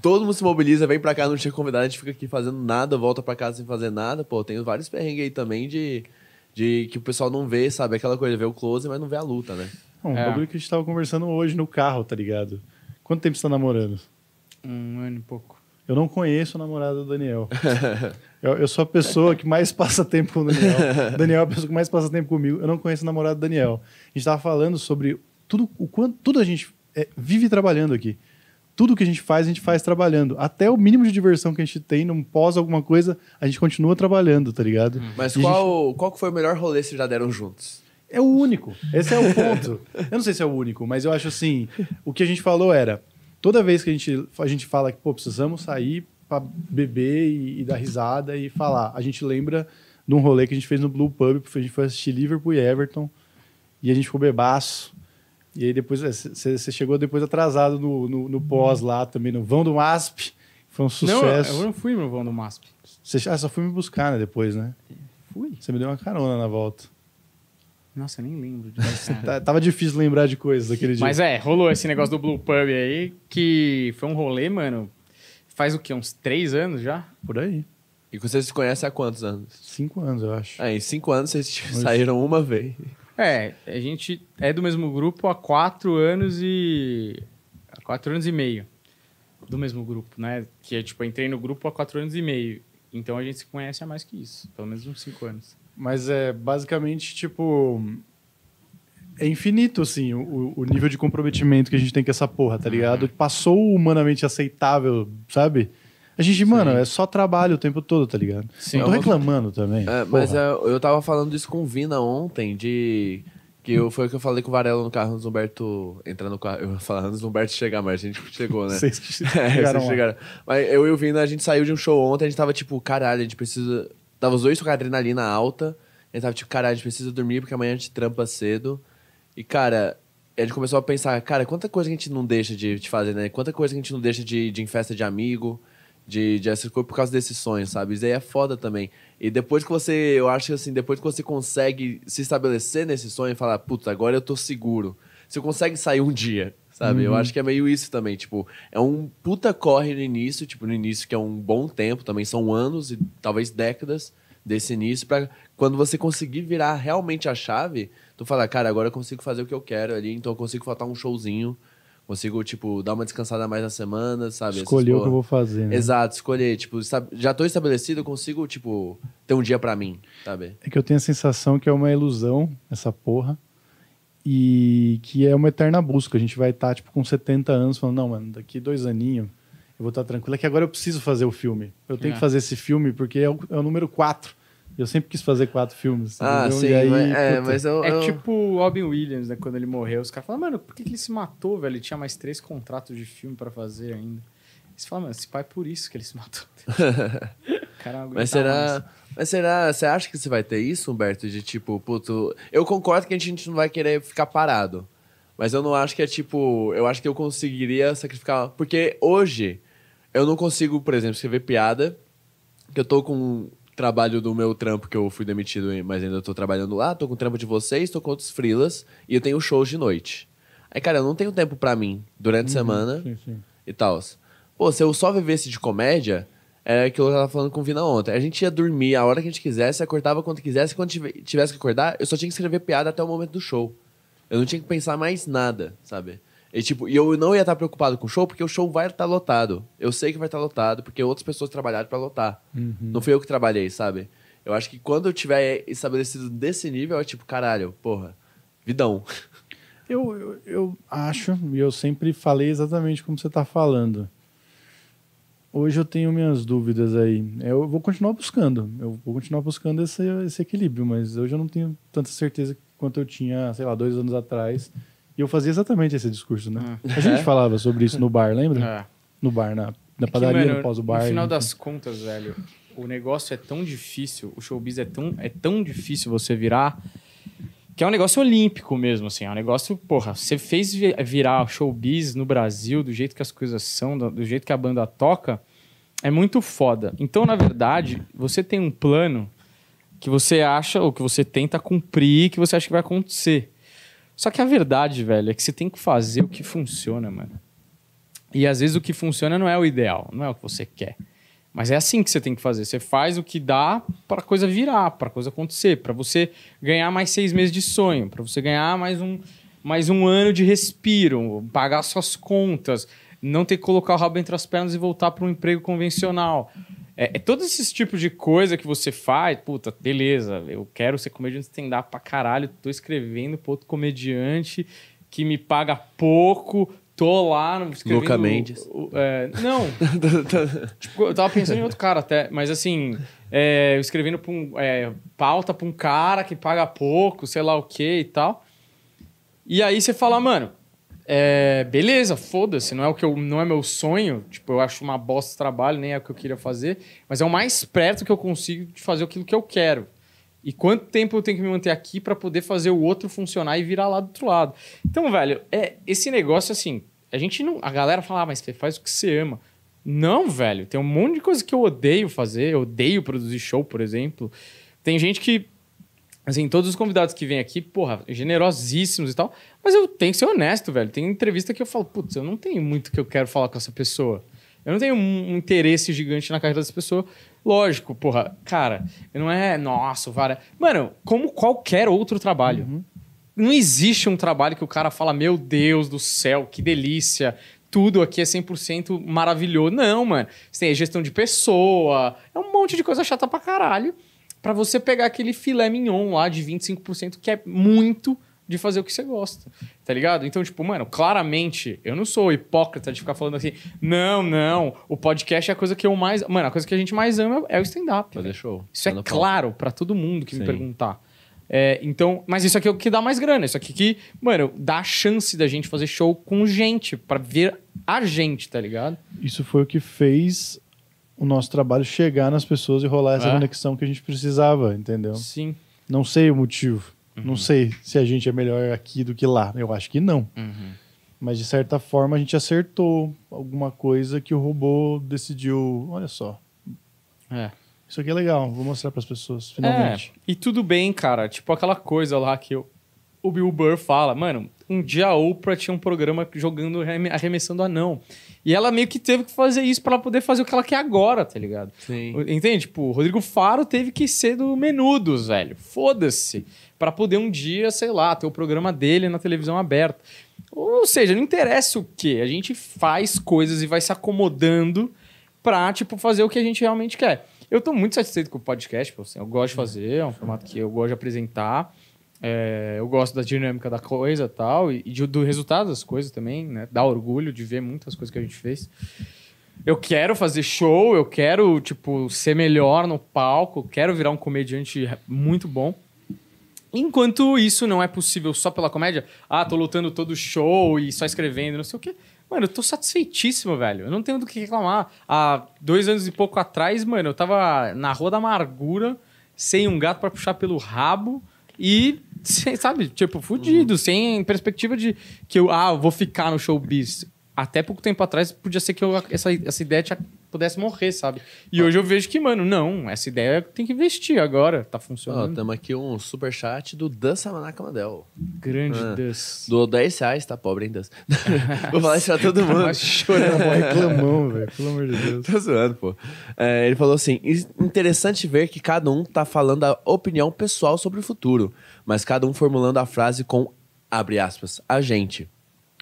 Todo mundo se mobiliza, vem pra cá, não chega convidado, a gente fica aqui fazendo nada, volta pra casa sem fazer nada. Pô, tem vários perrengues aí também de, de que o pessoal não vê, sabe? Aquela coisa, vê o close, mas não vê a luta, né? Um É. bagulho que a gente tava conversando hoje no carro, tá ligado? Quanto tempo você tá namorando? Um ano e pouco. Eu não conheço a namorada do Daniel. eu, eu sou a pessoa que mais passa tempo com o Daniel. Daniel é a pessoa que mais passa tempo comigo. Eu não conheço a namorada do Daniel. A gente tava falando sobre tudo, o quanto tudo a gente é, vive trabalhando aqui. Tudo que a gente faz, a gente faz trabalhando. Até o mínimo de diversão que a gente tem, não pós alguma coisa, a gente continua trabalhando, tá ligado? Mas E qual, qual que foi o melhor rolê que vocês já deram juntos? É o único. Esse é o ponto. eu não sei se é o único, mas eu acho assim. O que a gente falou era: toda vez que a gente, a gente fala que, pô, precisamos sair pra beber e, e dar risada e falar, a gente lembra de um rolê que a gente fez no Blue Pub, porque a gente foi assistir Liverpool e Everton, e a gente ficou bebaço. E aí depois, você chegou depois atrasado no, no, no pós lá também, no Vão do MASP. Foi um Não, sucesso. eu não fui no vão do MASP. Você ah, só fui me buscar, né, depois, né? Fui? Você me deu uma carona na volta. Nossa, eu nem lembro disso. Tá- Tava difícil lembrar de coisas daquele dia. Mas é, rolou esse negócio do Blue Pub aí, que foi um rolê, mano. Faz o quê? Uns três anos já? Por aí. E vocês se conhecem há quantos anos? Cinco anos, eu acho. Ah, em cinco anos vocês saíram uma vez. É, a gente é do mesmo grupo há quatro anos e. há quatro anos e meio. Do mesmo grupo, né? Que é tipo, entrei no grupo há quatro anos e meio. Então a gente se conhece há mais que isso. Pelo menos uns cinco anos. Mas é basicamente, tipo. É infinito, assim, o, o nível de comprometimento que a gente tem com essa porra, tá ligado? Passou humanamente aceitável, sabe? A gente, mano, é só trabalho o tempo todo, tá ligado? Sim. Não tô Eu vou- reclamando também. É, mas é, eu tava falando isso com o Vina ontem, de. Que eu, foi o que eu falei com o Varela no carro, antes do Humberto entrar no carro. Eu ia falar antes do Humberto chegar, mas a gente chegou, né? Vocês que É, chegaram vocês lá. chegaram. Mas eu e o Vina, a gente saiu de um show ontem, a gente tava tipo, caralho, a gente precisa. Tava os dois com a adrenalina alta. A gente tava tipo, caralho, a gente precisa dormir porque amanhã a gente trampa cedo. E, cara, a gente começou a pensar, cara, quanta coisa que a gente não deixa de, de fazer, né? Quanta coisa que a gente não deixa de, de ir em festa de amigo, de, de essas coisas por causa desses sonhos, sabe? Isso aí é foda também. E depois que você, eu acho que assim, depois que você consegue se estabelecer nesse sonho e falar, putz, agora eu tô seguro. Você consegue sair um dia, sabe? Eu acho que é meio isso também, tipo, é um puta corre no início, tipo, no início que é um bom tempo, também são anos e talvez décadas desse início para quando você conseguir virar realmente a chave, tu falar, cara, agora eu consigo fazer o que eu quero ali, então eu consigo faltar um showzinho, consigo, tipo, dar uma descansada mais na semana, sabe? Essas Escolher o que eu vou fazer. Né? Exato, escolher, tipo, já tô estabelecido, eu consigo, tipo, ter um dia pra mim, sabe? É que eu tenho a sensação que é uma ilusão, essa porra. E que é uma eterna busca. A gente vai estar, tipo, com 70 anos, falando, não, mano, daqui dois aninhos eu vou estar tranquilo. É que agora eu preciso fazer o filme. Eu tenho É. que fazer esse filme porque é o, é o número 4. Eu sempre quis fazer quatro filmes. Ah, entendeu? sim, E aí, mas, é, puta, mas eu, É eu- tipo o Robin Williams, né? Quando ele morreu, os caras falam, mano, por que, que ele se matou, velho? Ele tinha mais três contratos de filme pra fazer ainda. Você fala, mano, esse pai é por isso que ele se matou. O cara não Mas será. Mas será. Você acha que você vai ter isso, Humberto? De tipo, puto. Eu concordo que a gente não vai querer ficar parado. Mas eu não acho que é tipo. Eu acho que eu conseguiria sacrificar. Porque hoje eu não consigo, por exemplo, escrever piada. Que eu tô com trabalho do meu trampo que eu fui demitido, mas ainda tô trabalhando lá. Tô com o trampo de vocês, tô com outros freelas. E eu tenho shows de noite. Aí, cara, eu não tenho tempo pra mim durante a semana Sim, sim. e tal. Pô, se eu só vivesse de comédia, é aquilo que eu tava falando com o Vina ontem. A gente ia dormir a hora que a gente quisesse, acordava quando quisesse, quando tive- tivesse que acordar, eu só tinha que escrever piada até o momento do show. Eu não tinha que pensar mais nada, sabe? E, tipo, e eu não ia estar preocupado com o show, porque o show vai estar lotado. Eu sei que vai estar lotado, porque outras pessoas trabalharam pra lotar. Não fui eu que trabalhei, sabe? Eu acho que quando eu tiver estabelecido desse nível, é tipo, caralho, porra, vidão. Eu, eu, eu acho, e eu sempre falei exatamente como você está falando. Hoje eu tenho minhas dúvidas aí. Eu vou continuar buscando. Eu vou continuar buscando esse, esse equilíbrio, mas hoje eu não tenho tanta certeza quanto eu tinha, sei lá, dois anos atrás. E eu fazia exatamente esse discurso, né? A gente falava sobre isso no bar, lembra? É. No bar, na, na É que, padaria, mano, no pós-bar. No final enfim. das contas, velho, o negócio é tão difícil, o showbiz é tão, é tão difícil você virar, que é um negócio olímpico mesmo, assim. É um negócio, porra, você fez vi- virar showbiz no Brasil, do jeito que as coisas são, do, do jeito que a banda toca, é muito foda. Então, na verdade, você tem um plano que você acha, ou que você tenta cumprir, que você acha que vai acontecer. Só que a verdade, velho, é que você tem que fazer o que funciona, mano. E às vezes o que funciona não é o ideal, não é o que você quer. Mas é assim que você tem que fazer. Você faz o que dá para a coisa virar, para a coisa acontecer, para você ganhar mais seis meses de sonho, para você ganhar mais um, mais um ano de respiro, pagar suas contas, não ter que colocar o rabo entre as pernas e voltar para um emprego convencional. É, é todos esses tipos de coisa que você faz, puta, beleza, eu quero ser comediante stand-up pra caralho, tô escrevendo pro outro comediante que me paga pouco, tô lá no- escrevendo... Luca Mendes. o- é, não, Tipo, eu tava pensando em outro cara até, mas assim, é, eu escrevendo pra um, é, pauta pra um cara que paga pouco, sei lá o que e tal. E aí você fala, mano, é, beleza, foda-se, não é o que eu, não é meu sonho, tipo, eu acho uma bosta de trabalho, nem é o que eu queria fazer, mas é o mais perto que eu consigo de fazer aquilo que eu quero. E quanto tempo eu tenho que me manter aqui pra poder fazer o outro funcionar e virar lá do outro lado. Então, velho, é esse negócio assim, a gente não, a galera fala, ah, mas você faz o que você ama. Não, velho, tem um monte de coisa que eu odeio fazer, eu odeio produzir show, por exemplo. Tem gente que Assim, todos os convidados que vêm aqui, porra, generosíssimos e tal. Mas eu tenho que ser honesto, velho. Tem entrevista que eu falo, putz, eu não tenho muito que eu quero falar com essa pessoa. Eu não tenho um, interesse gigante na carreira dessa pessoa. Lógico, porra, cara, não é, nossa, vara. Mano, como qualquer outro trabalho. Não existe um trabalho que o cara fala, meu Deus do céu, que delícia. Tudo aqui é 100% maravilhoso. Não, mano. Você tem gestão de pessoa. É um monte de coisa chata pra caralho para você pegar aquele filé mignon lá de 25% que é muito de fazer o que você gosta, tá ligado? Então, tipo, mano, claramente, eu não sou hipócrita de ficar falando assim, não, não, o podcast é a coisa que eu mais... Mano, a coisa que a gente mais ama é o stand-up. Fazer show. Isso é claro pra todo mundo que me Sim. perguntar. É, então, mas isso aqui é o que dá mais grana. Isso aqui que, mano, dá a chance da gente fazer show com gente, pra ver a gente, tá ligado? Isso foi o que fez o nosso trabalho chegar nas pessoas e rolar essa É. conexão que a gente precisava, entendeu? Sim. Não sei o motivo. Uhum. Não sei se a gente é melhor aqui do que lá. Eu acho que não. Mas de certa forma a gente acertou alguma coisa que o robô decidiu. Olha só, É. isso aqui é legal, vou mostrar para as pessoas, finalmente. É, e tudo bem, cara. Tipo aquela coisa lá que o, o Bill Burr fala. Mano, um dia a Oprah tinha um programa jogando, arreme- arremessando anão. E ela meio que teve que fazer isso pra ela poder fazer o que ela quer agora, tá ligado? Sim. Entende? Tipo, o Rodrigo Faro teve que ser do Menudos, velho. Foda-se. Pra poder um dia, sei lá, ter o programa dele na televisão aberta. Ou seja, não interessa o quê. A gente faz coisas e vai se acomodando pra, tipo, fazer o que a gente realmente quer. Eu tô muito satisfeito com o podcast, pô, assim, eu gosto de fazer, é um formato que eu gosto de apresentar. É, eu gosto da dinâmica da coisa tal, e de- do resultado das coisas também, né? Dá orgulho de ver muitas coisas que a gente fez. Eu quero fazer show, eu quero, tipo, ser melhor no palco, quero virar um comediante muito bom. Enquanto isso não é possível só pela comédia, ah, tô lutando todo show e só escrevendo, não sei o quê. Mano, eu tô satisfeitíssimo, velho. Eu não tenho do que reclamar. Há dois anos e pouco atrás, mano, eu tava na Rua da Amargura, sem um gato pra puxar pelo rabo e, sem, sabe, tipo, fudido, sem perspectiva de que eu, ah, eu vou ficar no showbiz. Até pouco tempo atrás, podia ser que eu- essa, essa ideia tinha- pudesse morrer, sabe? E hoje eu vejo que, mano, não, essa ideia tem que investir agora, tá Ó, funcionando. temos aqui um superchat do Dan Samanaka Mandel. Grande Ah. Do 10 reais, tá pobre, hein, Dan? Vou falar isso pra todo mundo. Chorando. Reclamão, velho. Pelo amor de Deus. Tô zoando, pô. É, ele falou assim: "In- interessante ver que cada um tá falando a opinião pessoal sobre o futuro, mas cada um formulando a frase com, abre aspas, a gente.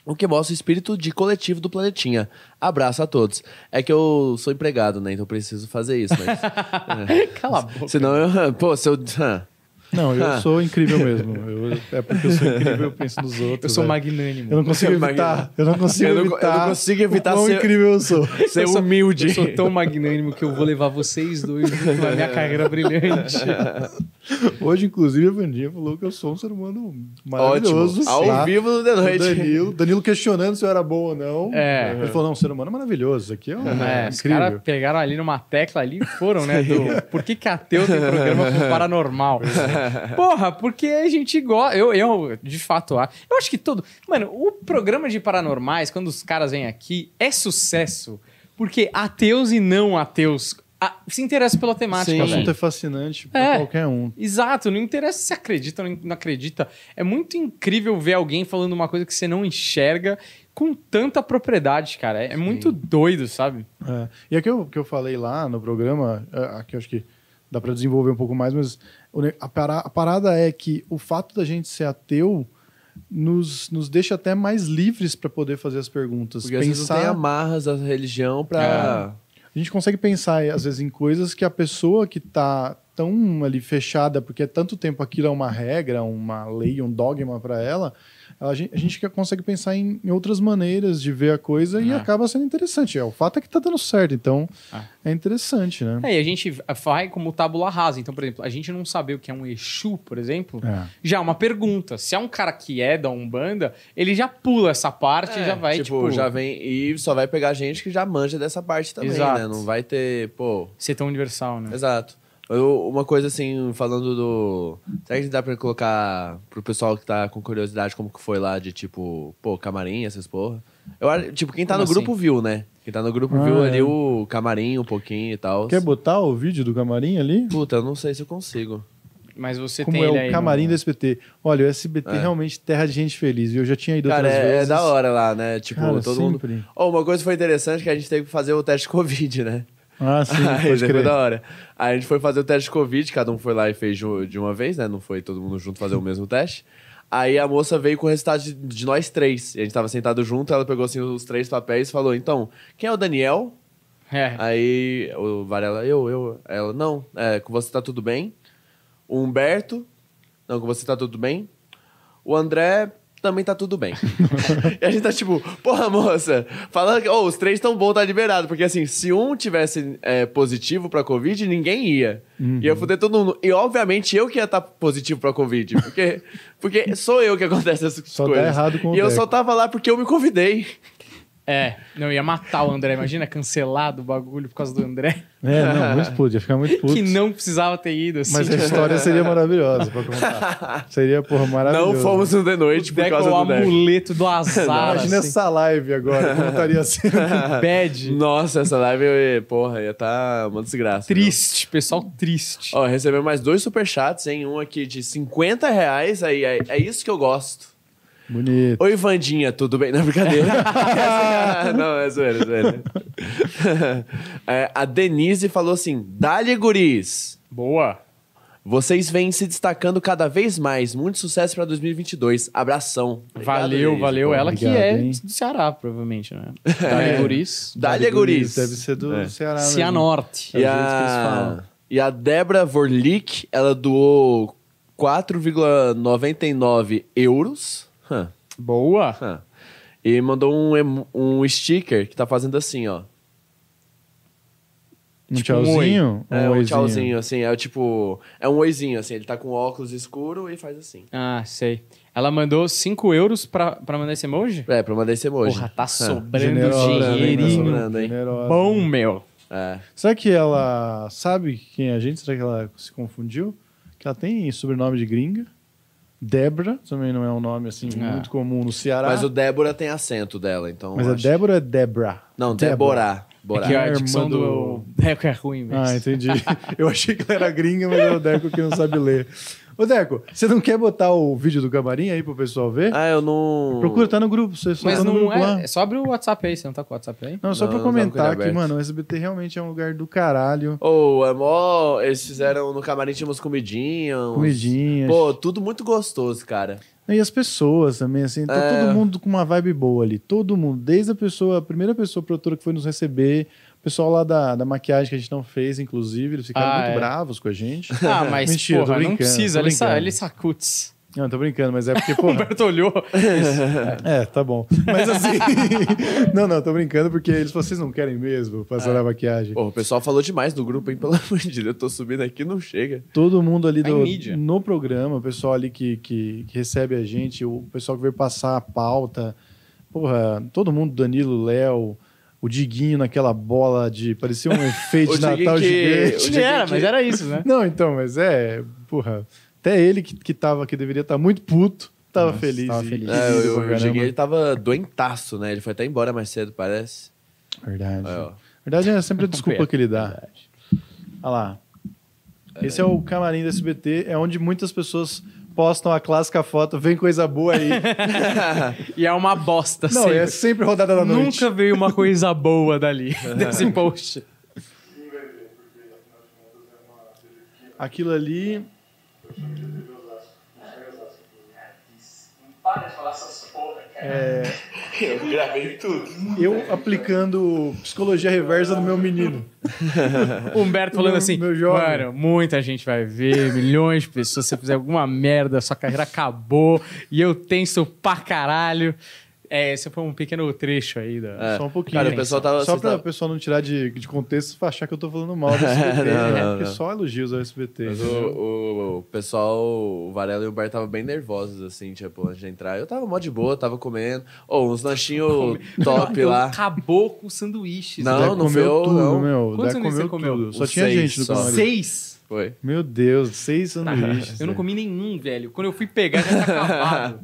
O que mostra o espírito de coletivo do planetinha. Abraço a todos. É que eu sou empregado, né? Então eu preciso fazer isso, mas. Cala a boca. Senão eu. Pô, se eu. Não, eu Ah. sou incrível mesmo. Eu- é porque eu sou incrível, eu penso nos outros. Eu sou velho. magnânimo. Eu não consigo evitar. Eu não consigo Eu não- eu evitar. não consigo evitar o quão ser- incrível eu sou. Ser Eu sou- humilde. Eu sou tão magnânimo que eu vou levar vocês dois na minha carreira brilhante. Hoje, inclusive, a Vandinha falou que eu sou um ser humano maravilhoso. Ótimo. Ao tá? vivo no The Noite. Danilo, Danilo questionando se eu era bom ou não. É. Ele falou, não, um ser humano maravilhoso. Isso aqui é, um, É, os caras pegaram ali numa tecla ali e foram, né? Do, por que que ateu tem programa com paranormal? Porra, porque a gente gosta. Eu, eu, de fato, acho. Eu acho que todo. Mano, o programa de paranormais, quando os caras vêm aqui, é sucesso. Porque ateus e não ateus ah, se interessam pela temática, Sim. O assunto é fascinante pra É. qualquer um. Exato, não interessa se acredita ou não acredita. É muito incrível ver alguém falando uma coisa que você não enxerga com tanta propriedade, cara. É muito doido, sabe? É. E aqui eu, que eu falei lá no programa, é, aqui eu acho que dá para desenvolver um pouco mais, mas a, para- a parada é que o fato da gente ser ateu nos, nos deixa até mais livres para poder fazer as perguntas. Porque às vezes não tem amarras da religião pra. A gente consegue pensar, às vezes, em coisas que a pessoa que tá tão ali fechada, porque é tanto tempo aquilo é uma regra, uma lei, um dogma para ela, a gente, a gente consegue pensar em, em outras maneiras de ver a coisa e Ah. acaba sendo interessante. É, o fato é que tá dando certo, então Ah. é interessante, né? É, e a gente vai como tábula rasa. Então, por exemplo, a gente não saber o que é um Exu, por exemplo, É. já é uma pergunta. Se é um cara que é da Umbanda, ele já pula essa parte e já vai, tipo, tipo, já vem. E só vai pegar gente que já manja dessa parte também, Exato. né? Não vai ter, pô. ser tão universal, né? Exato. Eu- uma coisa assim, falando do. Será que dá pra colocar pro pessoal que tá com curiosidade como que foi lá de tipo, pô, camarim, essas porra? Eu acho, tipo, quem tá Como no grupo assim? viu, né? Quem tá no grupo Ah, viu é. ali o camarim um pouquinho e tal. Quer botar o vídeo do camarim ali? Puta, eu não sei se eu consigo. Mas você Como tem é ele o camarim no- do SBT. Olha, o SBT É. realmente terra de gente feliz, viu? Eu já tinha ido Cara, outras é, é vezes. da hora lá, né? Tipo, Cara, todo mundo. sempre. Oh, uma coisa que foi interessante que a gente teve que fazer o teste Covid, né? Ah, sim, Aí pode foi crer. da hora. Aí a gente foi fazer o teste de Covid, cada um foi lá e fez de de uma vez, né? Não foi todo mundo junto fazer o mesmo teste. Aí a moça veio com o resultado de, de nós três. E a gente tava sentado junto, ela pegou assim os três papéis e falou: Então, quem é o Daniel? É. Aí o Varela, eu, eu. Ela, não, é, com você tá tudo bem. O Humberto, não, com você tá tudo bem. O André também tá tudo bem. e a gente tá tipo, porra, moça, falando que, oh, os três tão bom, tá liberado. Porque assim, se um tivesse é, positivo pra Covid, ninguém ia. Ia fuder todo mundo. E obviamente eu que ia estar positivo pra Covid. Porque, porque sou eu que acontece essas Só dá coisas. errado com o e eu Deco. só tava lá porque eu me convidei. É, não, ia matar o André. Imagina, cancelado o bagulho por causa do André. É, não, muito puto, ia ficar muito puto. Que não precisava ter ido, assim. Mas a história seria maravilhosa pra contar. Seria, porra, maravilhoso. Não fomos no The Noite por é causa o do Deco. amuleto do azar. Imagina assim. essa live agora, como estaria sendo. Bad. Nossa, essa live, eu- porra, ia tá uma desgraça. Triste, pessoal triste. Ó, recebeu mais dois superchats, hein? Um aqui de 50 reais, aí é, é isso que eu gosto. Bonito. Oi, Vandinha, tudo bem? Não, brincadeira. Essa- não, é zoeira, é zoeira. É, a Denise falou assim, Dali guris, Boa. vocês vêm se destacando cada vez mais. Muito sucesso pra 2022. Abração. Obrigado, valeu, Denise, valeu. pô. Ela que obrigado, é hein? do Ceará, provavelmente, né? Dali Guris. Dali guris. Deve ser do É. Ceará. Cianorte. É E que a, falam. e a Débora Vorlik, ela doou 4,99 euros. Hã, Boa. hã. E mandou um, um sticker que tá fazendo assim, ó. Um Tipo um tchauzinho? É, um um oizinho? tchauzinho, assim. É o tipo. É um oizinho, assim. Ele tá com óculos escuro e faz assim. Ah, sei. Ela mandou 5 euros pra, pra mandar esse emoji? É, pra mandar esse emoji. Porra, tá É. sobrando Generosa, hein? Tá dinheirinho. sobrando, hein? Generosa. Bom, meu. É. Será que ela sabe quem é a gente? Será que ela se confundiu? Que ela tem sobrenome de gringa. Débora também não é um nome assim Ah. muito comum no Ceará. Mas o Débora tem acento dela, então. Mas é acho- Débora ou é Débora? Não, Débora. Débora. Borá. É que a irmã dicção do... do- Deco é ruim, velho. Ah, entendi. Eu achei que ela era gringa, mas é o Deco que não sabe ler. Ô, Deco, você não quer botar o vídeo do camarim aí pro pessoal ver? Ah, eu não. Procura, tá no grupo. Você só Mas tá no não grupo lá. é... é. Só abre o WhatsApp aí, você não tá com o WhatsApp aí? Não, só Não, pra não tava com comentar ele que, aberto. mano, o SBT realmente é um lugar do caralho. Ô, é mó. Eles fizeram no camarim tinha umas comidinhas. uns- Comidinhas. Pô, tudo muito gostoso, cara. E as pessoas também, assim, tá É. todo mundo com uma vibe boa ali. Todo mundo, desde a pessoa, a primeira pessoa produtora que foi nos receber, pessoal lá da, da maquiagem que a gente não fez, inclusive, eles ficaram Ah, muito é. bravos com a gente. Ah, mas, Mentira, porra, não precisa. Ele, sa ele sacuts. Não, tô brincando, mas é porque, O porra. Humberto olhou. é, tá bom. Mas assim. não, não, tô brincando porque eles vocês não querem mesmo passar É. a maquiagem. Pô, o pessoal falou demais do grupo, hein? Pelo amor de Deus, eu tô subindo aqui não chega. Todo mundo ali Tá do, no programa, o pessoal ali que, que, que recebe a gente, o pessoal que veio passar a pauta. Porra, todo mundo, Danilo, Léo, o Diguinho naquela bola de. parecia um efeito de Natal que- gigante. dia era, que- mas era isso, né? Não, então, mas é. Porra. Até ele que, que tava, que deveria estar muito puto, tava Nossa, feliz. tava feliz. É, rindo o, pra o. Diguinho, ele tava doentaço, né? Ele foi até embora mais cedo, parece. Verdade. Verdade é sempre a desculpa que ele dá. Verdade. Olha lá. Esse é o camarim da SBT, é onde muitas pessoas postam a clássica foto, vem coisa boa aí. E é uma bosta, Não, sempre. é sempre rodada da noite. Nunca veio uma coisa boa dali, desse post. Aquilo ali. É, Eu gravei tudo. eu aplicando psicologia reversa no meu menino. Humberto falando Meu- assim, meu mano, muita gente vai ver, milhões de pessoas, se você fizer alguma merda, sua carreira acabou, e eu tenso pra caralho. É, esse foi um pequeno trecho aí da... É. Só um pouquinho. Cara, o pessoal tava. Só pra o tava- pessoal não tirar de, de contexto e achar que eu tô falando mal do SBT. Não, né? não, Porque não. só elogios ao SBT. Mas o, o, o pessoal, o Varela e o Humberto estavam bem nervosos, assim, tipo, antes de entrar. Eu tava mó de boa, tava comendo. Ou uns lanchinhos top Eu- lá. Acabou com sanduíches. Não, O né? não comeu eu, tudo, não. meu. O Quantos sanduíches comeu você comeu? tudo. Só Uns tinha seis gente no camarim. Seis? Foi. Meu Deus, seis sanduíches. Eu não comi nenhum, velho. Quando eu fui pegar, já tinha acabado.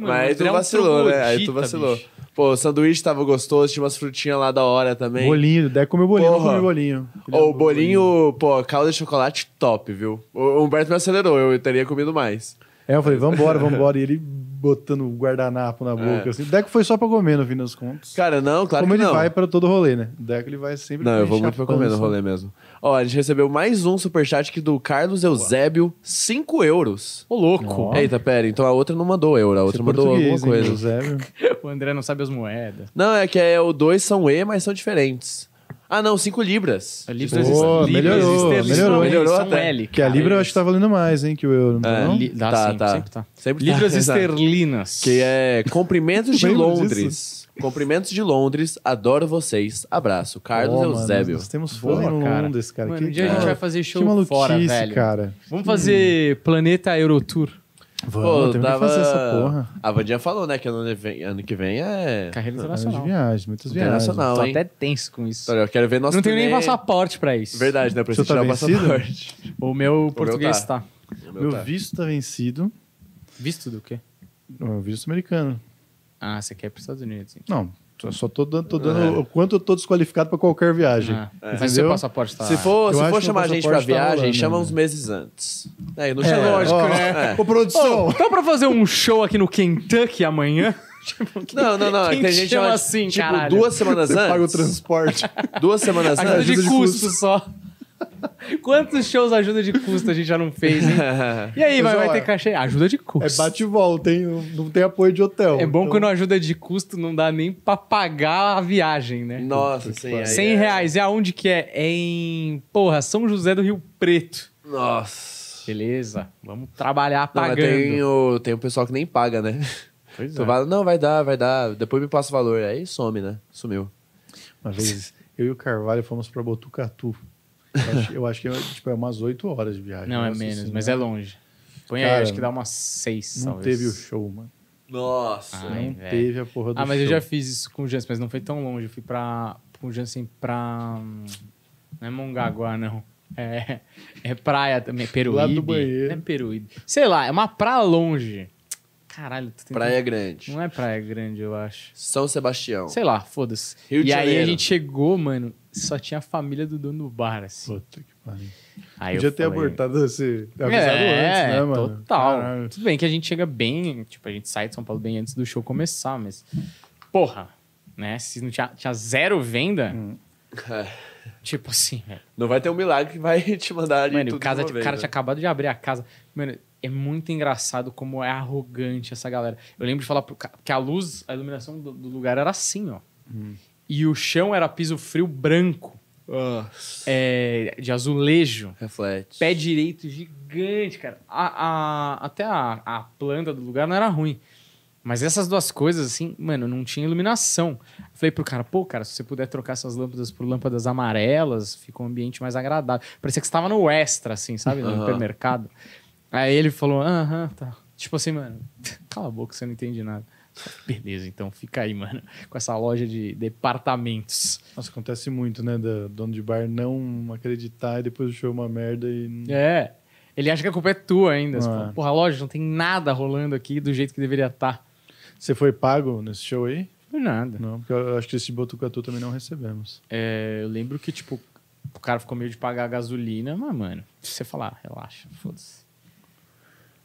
Mano, Mas tu é um vacilou, né? Aí tu vacilou. bicho. Pô, o sanduíche tava gostoso, tinha umas frutinhas lá da hora também. Bolinho, o Deco comeu bolinho, não Porra. comeu bolinho. Ele Ô, o amou bolinho, pô, calda de chocolate top, viu? O Humberto me acelerou, eu teria comido mais. É, eu falei, vambora, vambora. E ele botando o guardanapo na boca. É. Assim. O Deco foi só pra comer, no fim das contas. Cara, não, claro Como que ele não. vai para todo rolê, né? O Deco ele vai sempre Não, pra eu vou muito pra comer no rolê mesmo. Ó, a gente recebeu mais um superchat aqui do Carlos Eusébio, 5 euros. Ô, louco. Eita, pera, então a outra não mandou euro, a outra é mandou alguma coisa. Eusébio? O André não sabe as moedas. Não, é que é, o dois são E, mas são diferentes. Ah, não, 5 libras. Libras, Pô, libras melhorou, esterlinas melhorou. também Melhorou são até. L. Que a Libra eu acho que tá valendo mais, hein, que o euro, não É. tá, não? Li- dá Tá, sim, tá. sempre tá. Sempre tá, Libras exato. esterlinas. Que é Cumprimentos de Londres. Cumprimentos de Londres, adoro vocês. Abraço, Carlos mano, Eusébio. Nós temos Boa, em cara. Londres, cara. Mano, que, um dia a gente cara, vai fazer que show maluquice, fora, velho. cara. Vamos fazer Planeta Eurotour. Vamos, temos que fazer essa porra. A Vandinha falou, né, que ano, vem- ano que vem é... Carreira Anos de internacional. viagens, muitas viagens. Internacional, Tô hein? até tenso com isso. Eu quero ver nosso não tenho nem turnê. passaporte pra isso. Verdade, né? Pra Você você tá tirar o vencido? passaporte. O meu português tá. tá. O meu Meu tá. visto tá vencido. Visto do quê? O visto americano. Ah, você quer ir pros Estados Unidos. hein? Não, só- só tô dando, tô dando o quanto eu tô desqualificado pra qualquer viagem. Ah, Mas Entendeu? seu passaporte tá... Se for, Eu se for chamar a gente pra passaporte tá viagem, rolando, chama né? uns meses antes. É, não É, chama. lógico, ó, né? Ô, produção! Dá pra fazer um show aqui no Kentucky amanhã? Tipo, quem- Não, não, não. é Quem que a gente chama assim, tipo, caralho? duas semanas Você antes. paga o transporte. Duas semanas antes. de, ajuda de custo. só. Quantos shows ajuda de custo a gente já não fez, hein? E aí, vai, vai ter cachê? Ajuda de É custo. bate e volta, hein? Não, não tem apoio de hotel. É bom Então, quando ajuda de custo não dá nem pra pagar a viagem, né? Nossa, aí 100 é- reais. E aonde que é? É em, porra, São José do Rio Preto. Nossa. Beleza, vamos trabalhar Não, pagando. tem o, tem o pessoal que nem paga, né? Pois Tu é. fala, não, vai dar, vai dar. Depois me passa o valor. Aí some, né? Sumiu. Uma vez, eu e o Carvalho fomos pra Botucatu. Eu acho, eu acho que é, tipo, é umas 8 horas de viagem. Não, é menos, Senhora. mas é longe. Põe aí, Cara, acho que dá umas seis, Não talvez. teve o show, mano. Nossa. Ai, não velho. teve a porra do Ah, mas show. eu já fiz isso com o Jansen, mas não foi tão longe. Eu fui pra, com o Jansen pra... hum, Não é Mongaguá, não. É, é praia também, Peruíbe. lado do banheiro. Não é Peruíbe. Sei lá, é uma praia longe. Caralho, tô tentando... Praia Grande. Não é praia grande, eu acho. São Sebastião. Sei lá, foda-se. Rio de E aí a gente chegou, mano, só tinha a família do dono do bar, assim. Puta que pariu. Aí Podia ter falei- abortado esse. ter avisado é, antes, né, mano? Total. Caralho. Tudo bem que a gente chega bem, tipo, a gente sai de São Paulo bem antes do show começar, mas. Porra, né? Se não tinha, tinha zero venda, Hum. É. tipo assim, velho. Não vai ter um milagre que vai te mandar ali Mano, tudo o, casa, de uma o cara né? tinha acabado de abrir a casa. Mano, é muito engraçado como é arrogante essa galera. Eu lembro de falar pro cara que a luz, a iluminação do, do lugar era assim, ó. Hum. E o chão era piso frio branco, Nossa. é, de azulejo. Reflete. Pé direito gigante, cara. A, a- até a, a planta do lugar não era ruim. Mas essas duas coisas, assim, mano, não tinha iluminação. Falei pro cara, pô, cara, se você puder trocar essas lâmpadas por lâmpadas amarelas, fica um ambiente mais agradável. Parecia que você tava no extra, assim, sabe? No Aham. supermercado. Aí ele falou, aham, tá. Tipo assim, mano, cala a boca, você não entende nada. Beleza, então fica aí, mano, com essa loja de departamentos. Nossa, acontece muito, né? Da dono de bar não acreditar e depois o show é uma merda e. É. Ele acha que a culpa é tua ainda. Ah. fala, Porra, loja, não tem nada rolando aqui do jeito que deveria estar. Você foi pago nesse show aí? Não nada. Não, porque eu acho que esse Botucatu também não recebemos. É, eu lembro que, tipo, o cara ficou meio de pagar a gasolina, mas, mano, se você falar, relaxa, foda-se.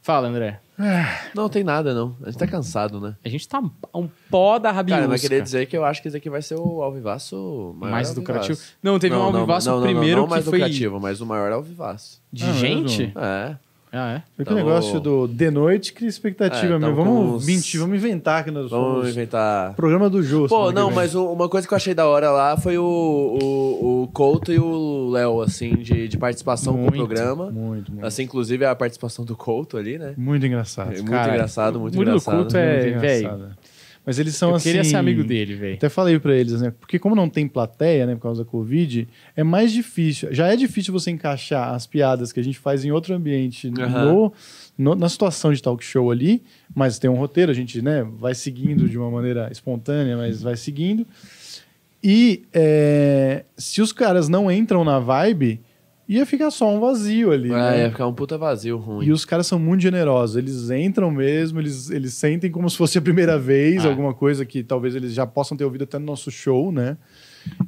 Fala, André. Não tem nada, não. A gente tá cansado, né? A gente tá um pó da rabiosca. Cara, mas queria dizer que eu acho que esse aqui vai ser o alvivaço maior mais lucrativo. Não, teve um alvivaço não, não, primeiro não, não que mais foi lucrativo, mas o maior alvivaço. de Ah, gente. mesmo? É. Ah, é? Foi Então- aquele negócio do de noite, que expectativa É, meu. Vamos uns- mentir, vamos inventar que nós Vamos somos. inventar. Programa do Jô. Pô, que não, mas o- uma coisa que eu achei da hora lá foi o, o, o Couto e o Léo, assim, de, de participação Muito. com o programa. Muito, muito. Assim, inclusive a participação do Couto ali, né? Muito engraçado. É muito Cara, engraçado, muito Murilo engraçado. Couto é- Muito engraçado. Mas eles são eu assim. queria ser amigo dele, velho. Até falei pra eles, né? Porque como não tem plateia, né, por causa da Covid, é mais difícil. Já é difícil você encaixar as piadas que a gente faz em outro ambiente Aham. no, no- na situação de talk show ali, mas tem um roteiro, a gente, né, vai seguindo de uma maneira espontânea, mas vai seguindo. E é, se os caras não entram na vibe, ia ficar só um vazio ali. É, né? ia ficar um puta vazio ruim. E os caras são muito generosos. Eles entram mesmo, eles, eles sentem como se fosse a primeira vez, Ah. alguma coisa que talvez eles já possam ter ouvido até no nosso show, né?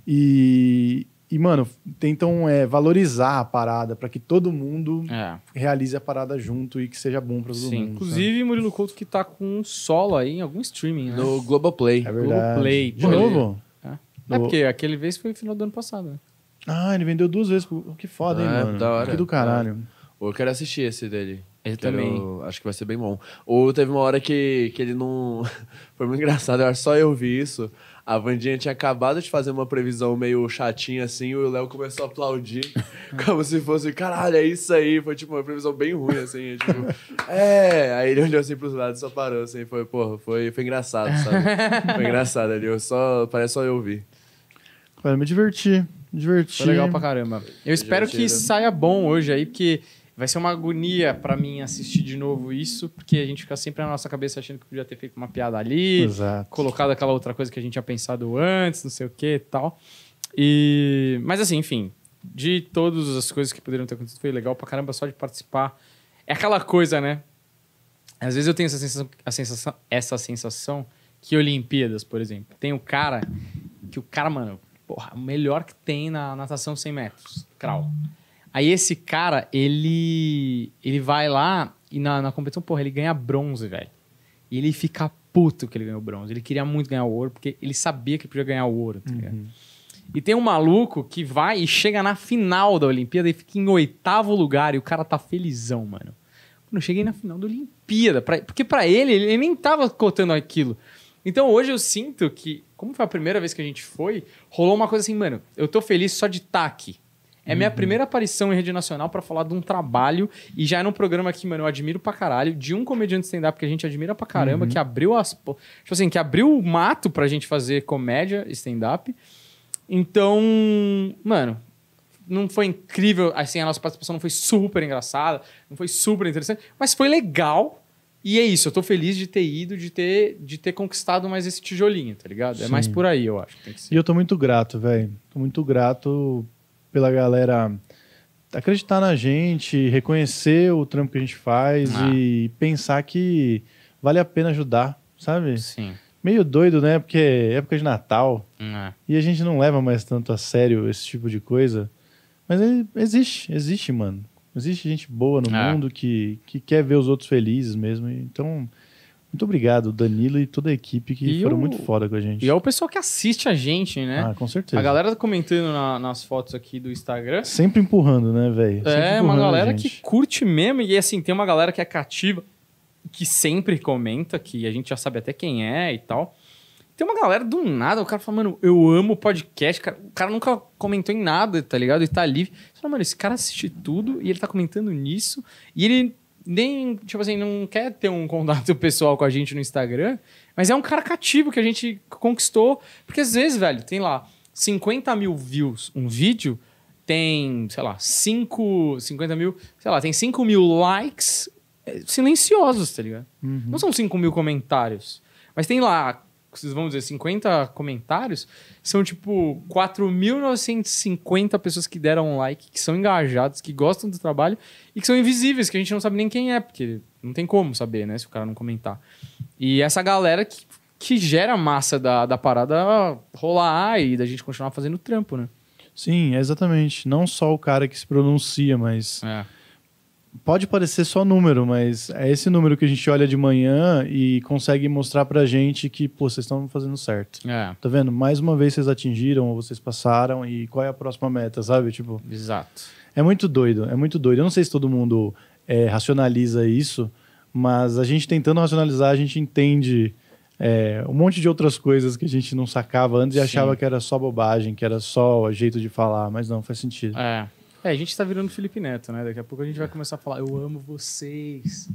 E, e mano, tentam é, valorizar a parada para que todo mundo É. realize a parada junto e que seja bom para todo Sim. mundo. Inclusive, Murilo Couto que tá com um solo aí em algum streaming, né? No Globoplay. sabe? é verdade. Globoplay, De novo? É porque aquele vez foi no final do ano passado. né? Ah, ele vendeu duas vezes. pro- Que foda, hein, É, mano? da hora. Que do caralho. Eu quero assistir esse dele. Quero- também. Acho que vai ser bem bom. Ou teve uma hora que, que ele não. Foi muito engraçado, eu acho que só eu vi isso. A Vandinha tinha acabado de fazer uma previsão meio chatinha assim, e o Léo começou a aplaudir, como se fosse, caralho, é isso aí. Foi tipo uma previsão bem ruim, assim. Tipo, é. Aí ele olhou assim pros lados e só parou, assim. Foi, porra, foi, foi engraçado, sabe? Foi engraçado ali. Eu só, parece só eu vi. Cara, me diverti. Me diverti. Foi legal pra caramba. Eu espero que divertido. saia bom hoje aí, porque vai ser uma agonia pra mim assistir de novo isso, porque a gente fica sempre na nossa cabeça achando que podia ter feito uma piada ali, Exato. colocado aquela outra coisa que a gente tinha pensado antes, não sei o que e tal. E... Mas assim, enfim, de todas as coisas que poderiam ter acontecido, foi legal pra caramba só de participar. É aquela coisa, né? Às vezes eu tenho essa sensação, a sensação, essa sensação que Olimpíadas, por exemplo, tem o cara que o cara, mano, porra, o melhor que tem na natação 100 metros, crawl. Aí esse cara, ele ele vai lá e na, na competição, porra, ele ganha bronze, velho. E ele fica puto que ele ganhou bronze. Ele queria muito ganhar o ouro, porque ele sabia que podia ganhar o ouro, tá ligado? E tem um maluco que vai e chega na final da Olimpíada e fica em oitavo lugar e o cara tá felizão, mano. Quando eu cheguei na final da Olimpíada, pra- porque pra ele, ele nem tava cotando aquilo. Então hoje eu sinto que, como foi a primeira vez que a gente foi, rolou uma coisa assim, mano, eu tô feliz só de estar aqui. É minha primeira aparição em rede nacional pra falar de um trabalho e já é num programa que, mano, eu admiro pra caralho, de um comediante stand-up que a gente admira pra caramba, que abriu as. po- Tipo assim, que abriu o mato pra gente fazer comédia stand-up. Então, mano, não foi incrível, assim, a nossa participação não foi super engraçada, não foi super interessante, mas foi legal. E é isso, eu tô feliz de ter ido, de ter, de ter conquistado mais esse tijolinho, tá ligado? É Sim. mais por aí, eu acho. E eu tô muito grato, velho. Tô muito grato pela galera acreditar na gente, reconhecer o trampo que a gente faz Ah. e pensar que vale a pena ajudar, sabe? Sim. Meio doido, né? Porque é época de Natal É. e a gente não leva mais tanto a sério esse tipo de coisa. Mas ele existe, existe, mano. Existe gente boa no É. mundo que, que quer ver os outros felizes mesmo. Então, muito obrigado, Danilo e toda a equipe que E foram o- muito foda com a gente. E é o pessoal que assiste a gente, né? Ah, com certeza. a galera tá comentando na- nas fotos aqui do Instagram. Sempre empurrando, né, velho? É, uma galera que curte mesmo. E assim, tem uma galera que é cativa, que sempre comenta, que a gente já sabe até quem é e tal. Tem uma galera do nada, o cara fala, mano, eu amo podcast. Cara, o cara nunca comentou em nada, tá ligado? E tá livre. Você fala, mano, esse cara assiste tudo e ele tá comentando nisso. E ele nem, tipo assim, não quer ter um contato pessoal com a gente no Instagram, mas é um cara cativo que a gente conquistou. Porque às vezes, velho, tem lá 50 mil views um vídeo, tem, sei lá, 5, 50 mil, sei lá, tem 5 mil likes eh, silenciosos, tá ligado? Não são 5 mil comentários, mas tem lá, vocês vão dizer, 50 comentários, são tipo 4.950 pessoas que deram um like, que são engajados, que gostam do trabalho e que são invisíveis, que a gente não sabe nem quem é, porque não tem como saber, né, se o cara não comentar. E essa galera que, que gera a massa da, da parada rolar e da gente continuar fazendo trampo, né? Sim, exatamente. Não só o cara que se pronuncia, mas É. pode parecer só número, mas é esse número que a gente olha de manhã e consegue mostrar pra gente que, pô, vocês estão fazendo certo. É, Tá vendo? Mais uma vez vocês atingiram ou vocês passaram e qual é a próxima meta, sabe? Tipo, exato. é muito doido, é muito doido. Eu não sei se todo mundo é, racionaliza isso, mas a gente tentando racionalizar, a gente entende é, um monte de outras coisas que a gente não sacava antes e Sim. achava que era só bobagem, que era só jeito de falar, mas não, faz sentido. É. É, a gente tá virando Felipe Neto, né? Daqui a pouco a gente vai começar a falar, eu amo vocês.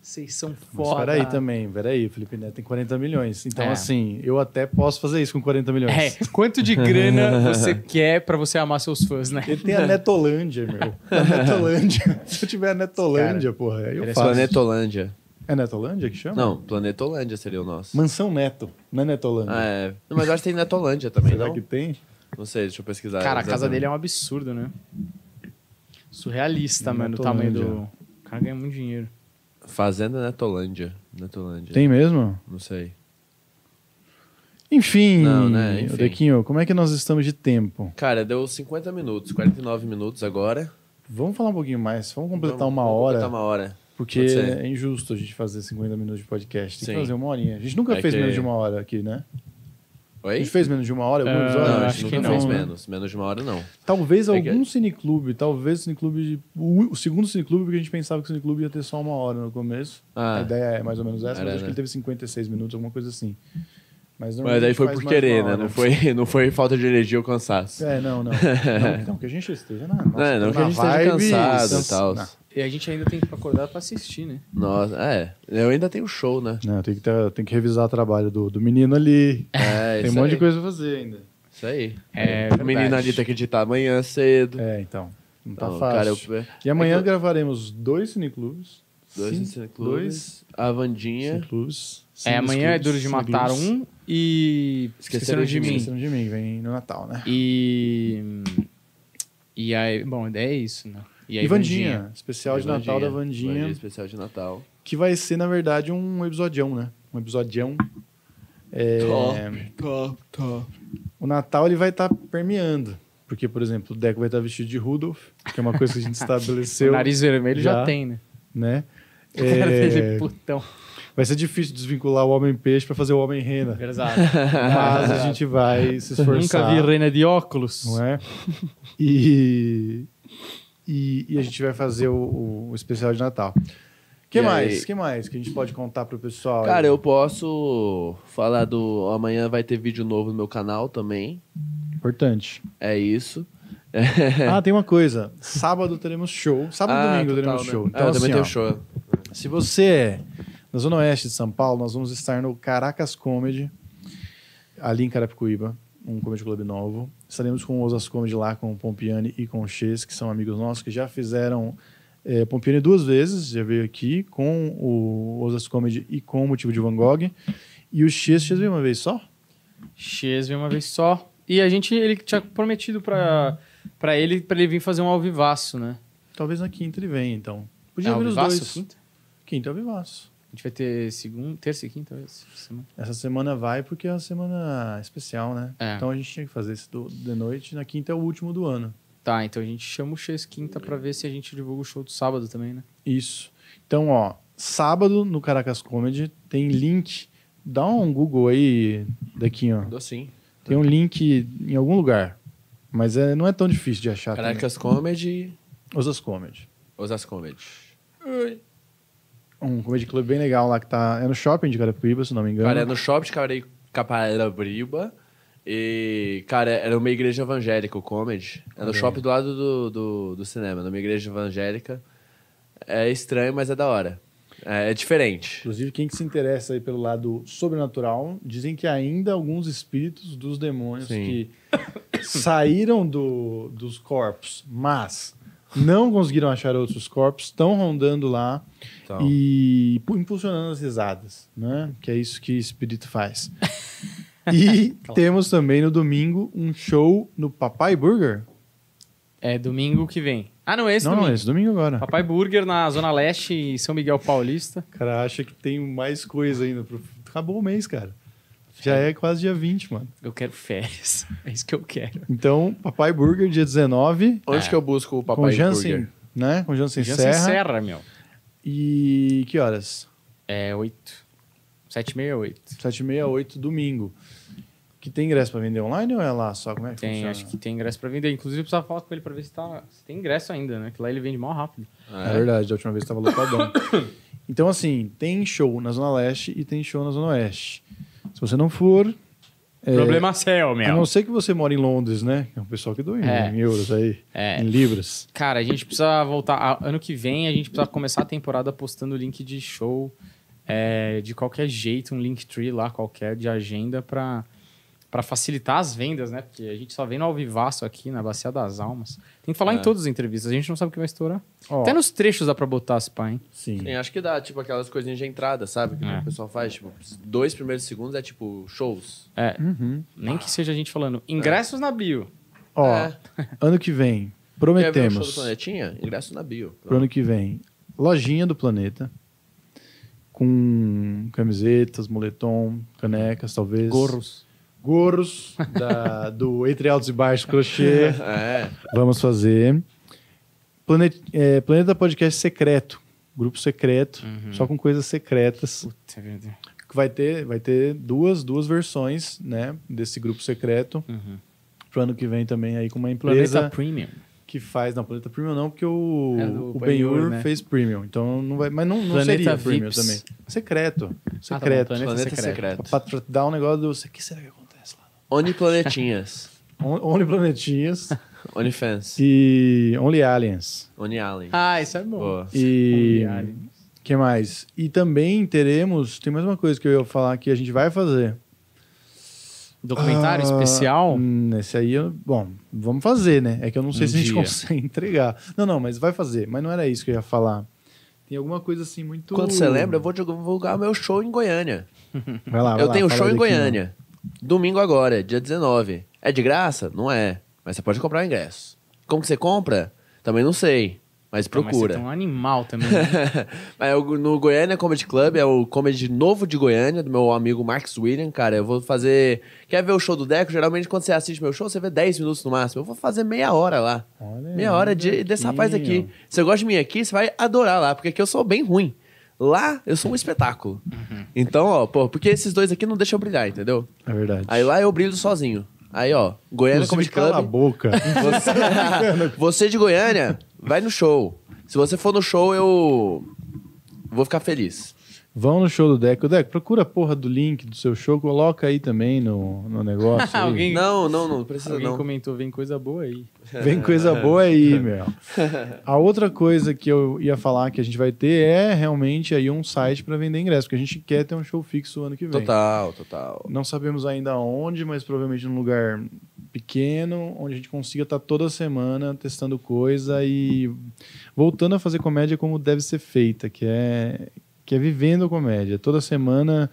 Vocês são Mas foda. peraí também, peraí, Felipe Neto tem 40 milhões. Então, É. assim, eu até posso fazer isso com 40 milhões. É, quanto de grana você quer pra você amar seus fãs, né? Ele tem a Netolândia, meu. A Netolândia. Se eu tiver a Netolândia, porra, aí eu Parece faço. Planetolândia. É Netolândia que chama? Não, Planetolândia seria o nosso. Mansão Neto, não é Netolândia. Ah, é. Não, Mas eu acho que tem Netolândia também, Será não? que tem? Não sei, deixa eu pesquisar. Cara, a casa exatamente. dele é um absurdo, né? Surrealista, É mano, o tamanho do. Netolândia. O cara ganha muito dinheiro. Fazenda Netolândia. Netolândia. Tem mesmo? Não sei. Enfim, Não, né? Enfim. Dequinho, como é que nós estamos de tempo? Cara, deu 50 minutos, 49 minutos agora. Vamos falar um pouquinho mais, vamos completar Vamos- uma vamos hora, Completar uma hora. porque é injusto a gente fazer 50 minutos de podcast. Tem Sim. que fazer uma horinha. A gente nunca É fez que- menos de uma hora aqui, né? A Oi? gente fez menos de uma hora algum Ah, episódio? Não, a acho gente que nunca não, fez né? menos. Menos de uma hora, não. Talvez É que- algum cineclube, talvez o cineclube. O, o segundo cineclube, porque a gente pensava que o cineclube ia ter só uma hora no começo. Ah. A ideia é mais ou menos essa, Era, mas acho né? que ele teve 56 minutos, alguma coisa assim. Mas, Mas daí foi por querer, né? hora. Não foi, não foi falta de energia ou cansaço. É, não, não. não. Não, que a gente esteja na. Nossa, É, não que a na gente esteja cansado e tal. Não, E a gente ainda tem que acordar pra assistir, né? Nossa, é. Eu ainda tenho show, né? Não, tem que, ter, tem que revisar o trabalho do, do menino ali. É, tem um monte aí. de coisa pra fazer ainda. Isso aí. É o menino ali tem que editar amanhã cedo. É, então. Não tá Então, fácil. cara, eu- E amanhã é que gravaremos dois cineclubes. Dois Sim, cineclubes. Dois A Vandinha. cineclubes. É, amanhã é Duro de Matar um e Esqueceram de Mim. Esqueceram de mim, vem no Natal, né? E. E aí, bom, é isso, né? E aí, E Vandinha, especial de Vandinha. Natal da Vandinha Vandinha, especial de Natal. que vai ser, na verdade, um episodião, né? Um episodião. É, top, top. O Natal ele vai estar permeando. Porque, por exemplo, o Deco vai estar vestido de Rudolph, que é uma coisa que a gente O estabeleceu, nariz vermelho já, Já. tem, né? né? O cara dele É, é putão. vai ser difícil desvincular o Homem-Peixe para fazer o Homem-Rena. Verdade. Mas a gente vai se esforçar. Nunca vi reina de óculos. Não é? E, e, e a gente vai fazer o, o especial de Natal. O que E mais? aí? O que mais que a gente pode contar pro pessoal? Cara, eu posso falar do. Amanhã vai ter vídeo novo no meu canal também. Importante. É isso. Ah, tem uma coisa. Sábado teremos show. Sábado e Ah, domingo total, teremos né? show. Ah, Então, eu assim, também tenho ó, show. se você é da Zona Oeste de São Paulo, nós vamos estar no Caracas Comedy, ali em Carapicuíba. um comedy club novo. Estaremos com o Osas Comedy lá, com o Pompiani e com o Ches, que são amigos nossos, que já fizeram é, Pompiani duas vezes, já veio aqui, com o Osas Comedy e com o Motivo de Van Gogh. E o Ches, Ches veio uma vez só? X veio uma vez só. E a gente, ele tinha prometido pra, pra ele, pra ele vir fazer um alvivaço, né? Talvez na quinta ele venha, então. Podia É vir os alvivaço, dois. quinta? Quinta é o Vivaço. A gente vai ter segunda, terça e quinta essa semana. Essa semana vai porque é uma semana especial, né? É. Então a gente tinha que fazer esse do, de noite. Na quinta é o último do ano. Tá, então a gente chama o X quinta pra ver se a gente divulga o show do sábado também, né? Isso. Então, ó, sábado no Caracas Comedy tem link. Dá um Google aí, daqui, ó. Dou sim. Tem um link em algum lugar. Mas é, não é tão difícil de achar. também. Caracas Comedy, Osas Comedy. Osas Comedy. Um comedy club bem legal lá que tá. É no shopping de Carapicuíba, se não me engano. Cara, é no shopping de Caparabriba. E, cara, era uma igreja evangélica, o comedy. É no aí. shopping do lado do, do, do cinema, numa igreja evangélica. É estranho, mas é da hora. É, é diferente. Inclusive, quem que se interessa aí pelo lado sobrenatural, dizem que ainda alguns espíritos dos demônios Sim. que saíram do, dos corpos, mas não conseguiram achar outros corpos, estão rondando lá Então, e pu- impulsionando as risadas, né? Que é isso que espírito faz. E temos também no domingo um show no Papai Burger. É domingo que vem. Ah, não, esse não, domingo. não, esse domingo agora. Papai Burger na Zona Leste e São Miguel Paulista. O cara acha que tem mais coisa ainda. pro- Acabou o mês, cara. Já é quase dia 20, mano. Eu quero férias. É isso que eu quero. Então, Papai Burger, dia 19, onde É. que eu busco o com Papai Jansen, Burger? né? Com Jansen Jansen Serra. Serra, meu. E que horas? É oito. Sete e meia, oito. 7 e meia, 8, domingo. Que tem ingresso pra vender online ou é lá só? Como é que Tem, funciona? acho que tem ingresso pra vender. Inclusive, eu precisava falar com ele pra ver se, tá, se tem ingresso ainda, né? Que lá ele vende mal rápido. É verdade, da última vez estava lotadão. então, assim, tem show na Zona Leste e tem show na Zona Oeste. Se você não for... é, Problema A meu. não ser que você mora em Londres, né? É um pessoal que doa em, É. em euros aí, É. em libras. Cara, a gente precisa voltar. a- Ano que vem, a gente precisa começar a temporada postando link de show é, de qualquer jeito, um Linktree lá qualquer de agenda pra, pra facilitar as vendas, né? Porque a gente só vem no alvivaço aqui, na Bacia das Almas. Tem que falar É. em todas as entrevistas, a gente não sabe o que vai estourar. Ó, Até nos trechos dá pra botar as pá, hein? Sim. Sim, acho que dá, tipo, aquelas coisinhas de entrada, sabe? Que É. o pessoal faz, tipo, dois primeiros segundos é tipo shows. É, Uhum. nem que seja a gente falando ingressos na bio. Ó, É. ano que vem, Quer ver o show do prometemos. Planetinha? Ingresso na bio. Pro ano que vem, lojinha do planeta. Com camisetas, moletom, canecas, talvez. Gorros. Gorros da- do Entre Altos e Baixos Crochê. É. Vamos fazer. Planet, é, Planeta Podcast Secreto. Grupo secreto, Uhum. só com coisas secretas. Puta, vai ter, vai ter duas, duas versões, né? Desse grupo secreto. Uhum. Pro ano que vem também aí com uma empresa Planeta Premium. que faz. Não, Planeta Premium não, porque o, É o Ben-Hur, Ben-Hur né? fez Premium. Então não vai. Mas não, não Planeta seria Premium Vips. também. Secreto. Ah, tá bom, Secreto. Planeta Planeta secreto. secreto. pra, pra dar um negócio do. O que será que acontece Oniplanetinhas. On- Only Planetinhas Onifans. e Only Aliens. Oni Allen. Ah, isso é bom. Boa. E. Only Aliens. que mais? E também teremos. Tem mais uma coisa que eu ia falar que a gente vai fazer. Documentário Ah, especial? hum, Esse aí, eu- bom, vamos fazer, né? É que eu não sei Um se a gente dia. consegue entregar. Não, não, mas vai fazer. Mas não era isso que eu ia falar. Tem alguma coisa assim muito. Quando você lembra, eu vou divulgar meu show em Goiânia. Vai lá, vai eu lá, tenho show em Goiânia. Domingo agora, dia 19. É de graça? Não é. Mas você pode comprar o ingresso. Como que você compra? Também não sei. Mas mas procura. você tem um animal também. né? Mas é no Goiânia Comedy Club, é o comedy novo de Goiânia, do meu amigo Marcos William, cara. Eu vou fazer. Quer ver o show do Deco? Geralmente, quando você assiste meu show, você vê 10 minutos no máximo. Eu vou fazer meia hora lá. Olha meia hora de, desse rapaz aqui. Se você gosta de mim aqui, você vai adorar lá, porque aqui eu sou bem ruim. Lá, eu sou um espetáculo. Então, ó, pô, porque esses dois aqui não deixam eu brilhar, entendeu? É verdade. Aí lá eu brilho sozinho. Aí, ó, Goiânia Inclusive, Comedy cala a Club. boca. Você, você de Goiânia, vai no show. Se você for no show, eu vou ficar feliz. Vão no show do Deco. Deco, procura a porra do link do seu show, coloca aí também no, no negócio. aí. Alguém, Não, não, não precisa alguém não. comentou, vem coisa boa aí. Vem coisa boa aí, meu. A outra coisa que eu ia falar que a gente vai ter é realmente aí um site para vender ingresso, porque a gente quer ter um show fixo ano que vem. Total, total. Não sabemos ainda onde, mas provavelmente num lugar pequeno, onde a gente consiga estar toda semana testando coisa e voltando a fazer comédia como deve ser feita, que é que é vivendo comédia. Toda semana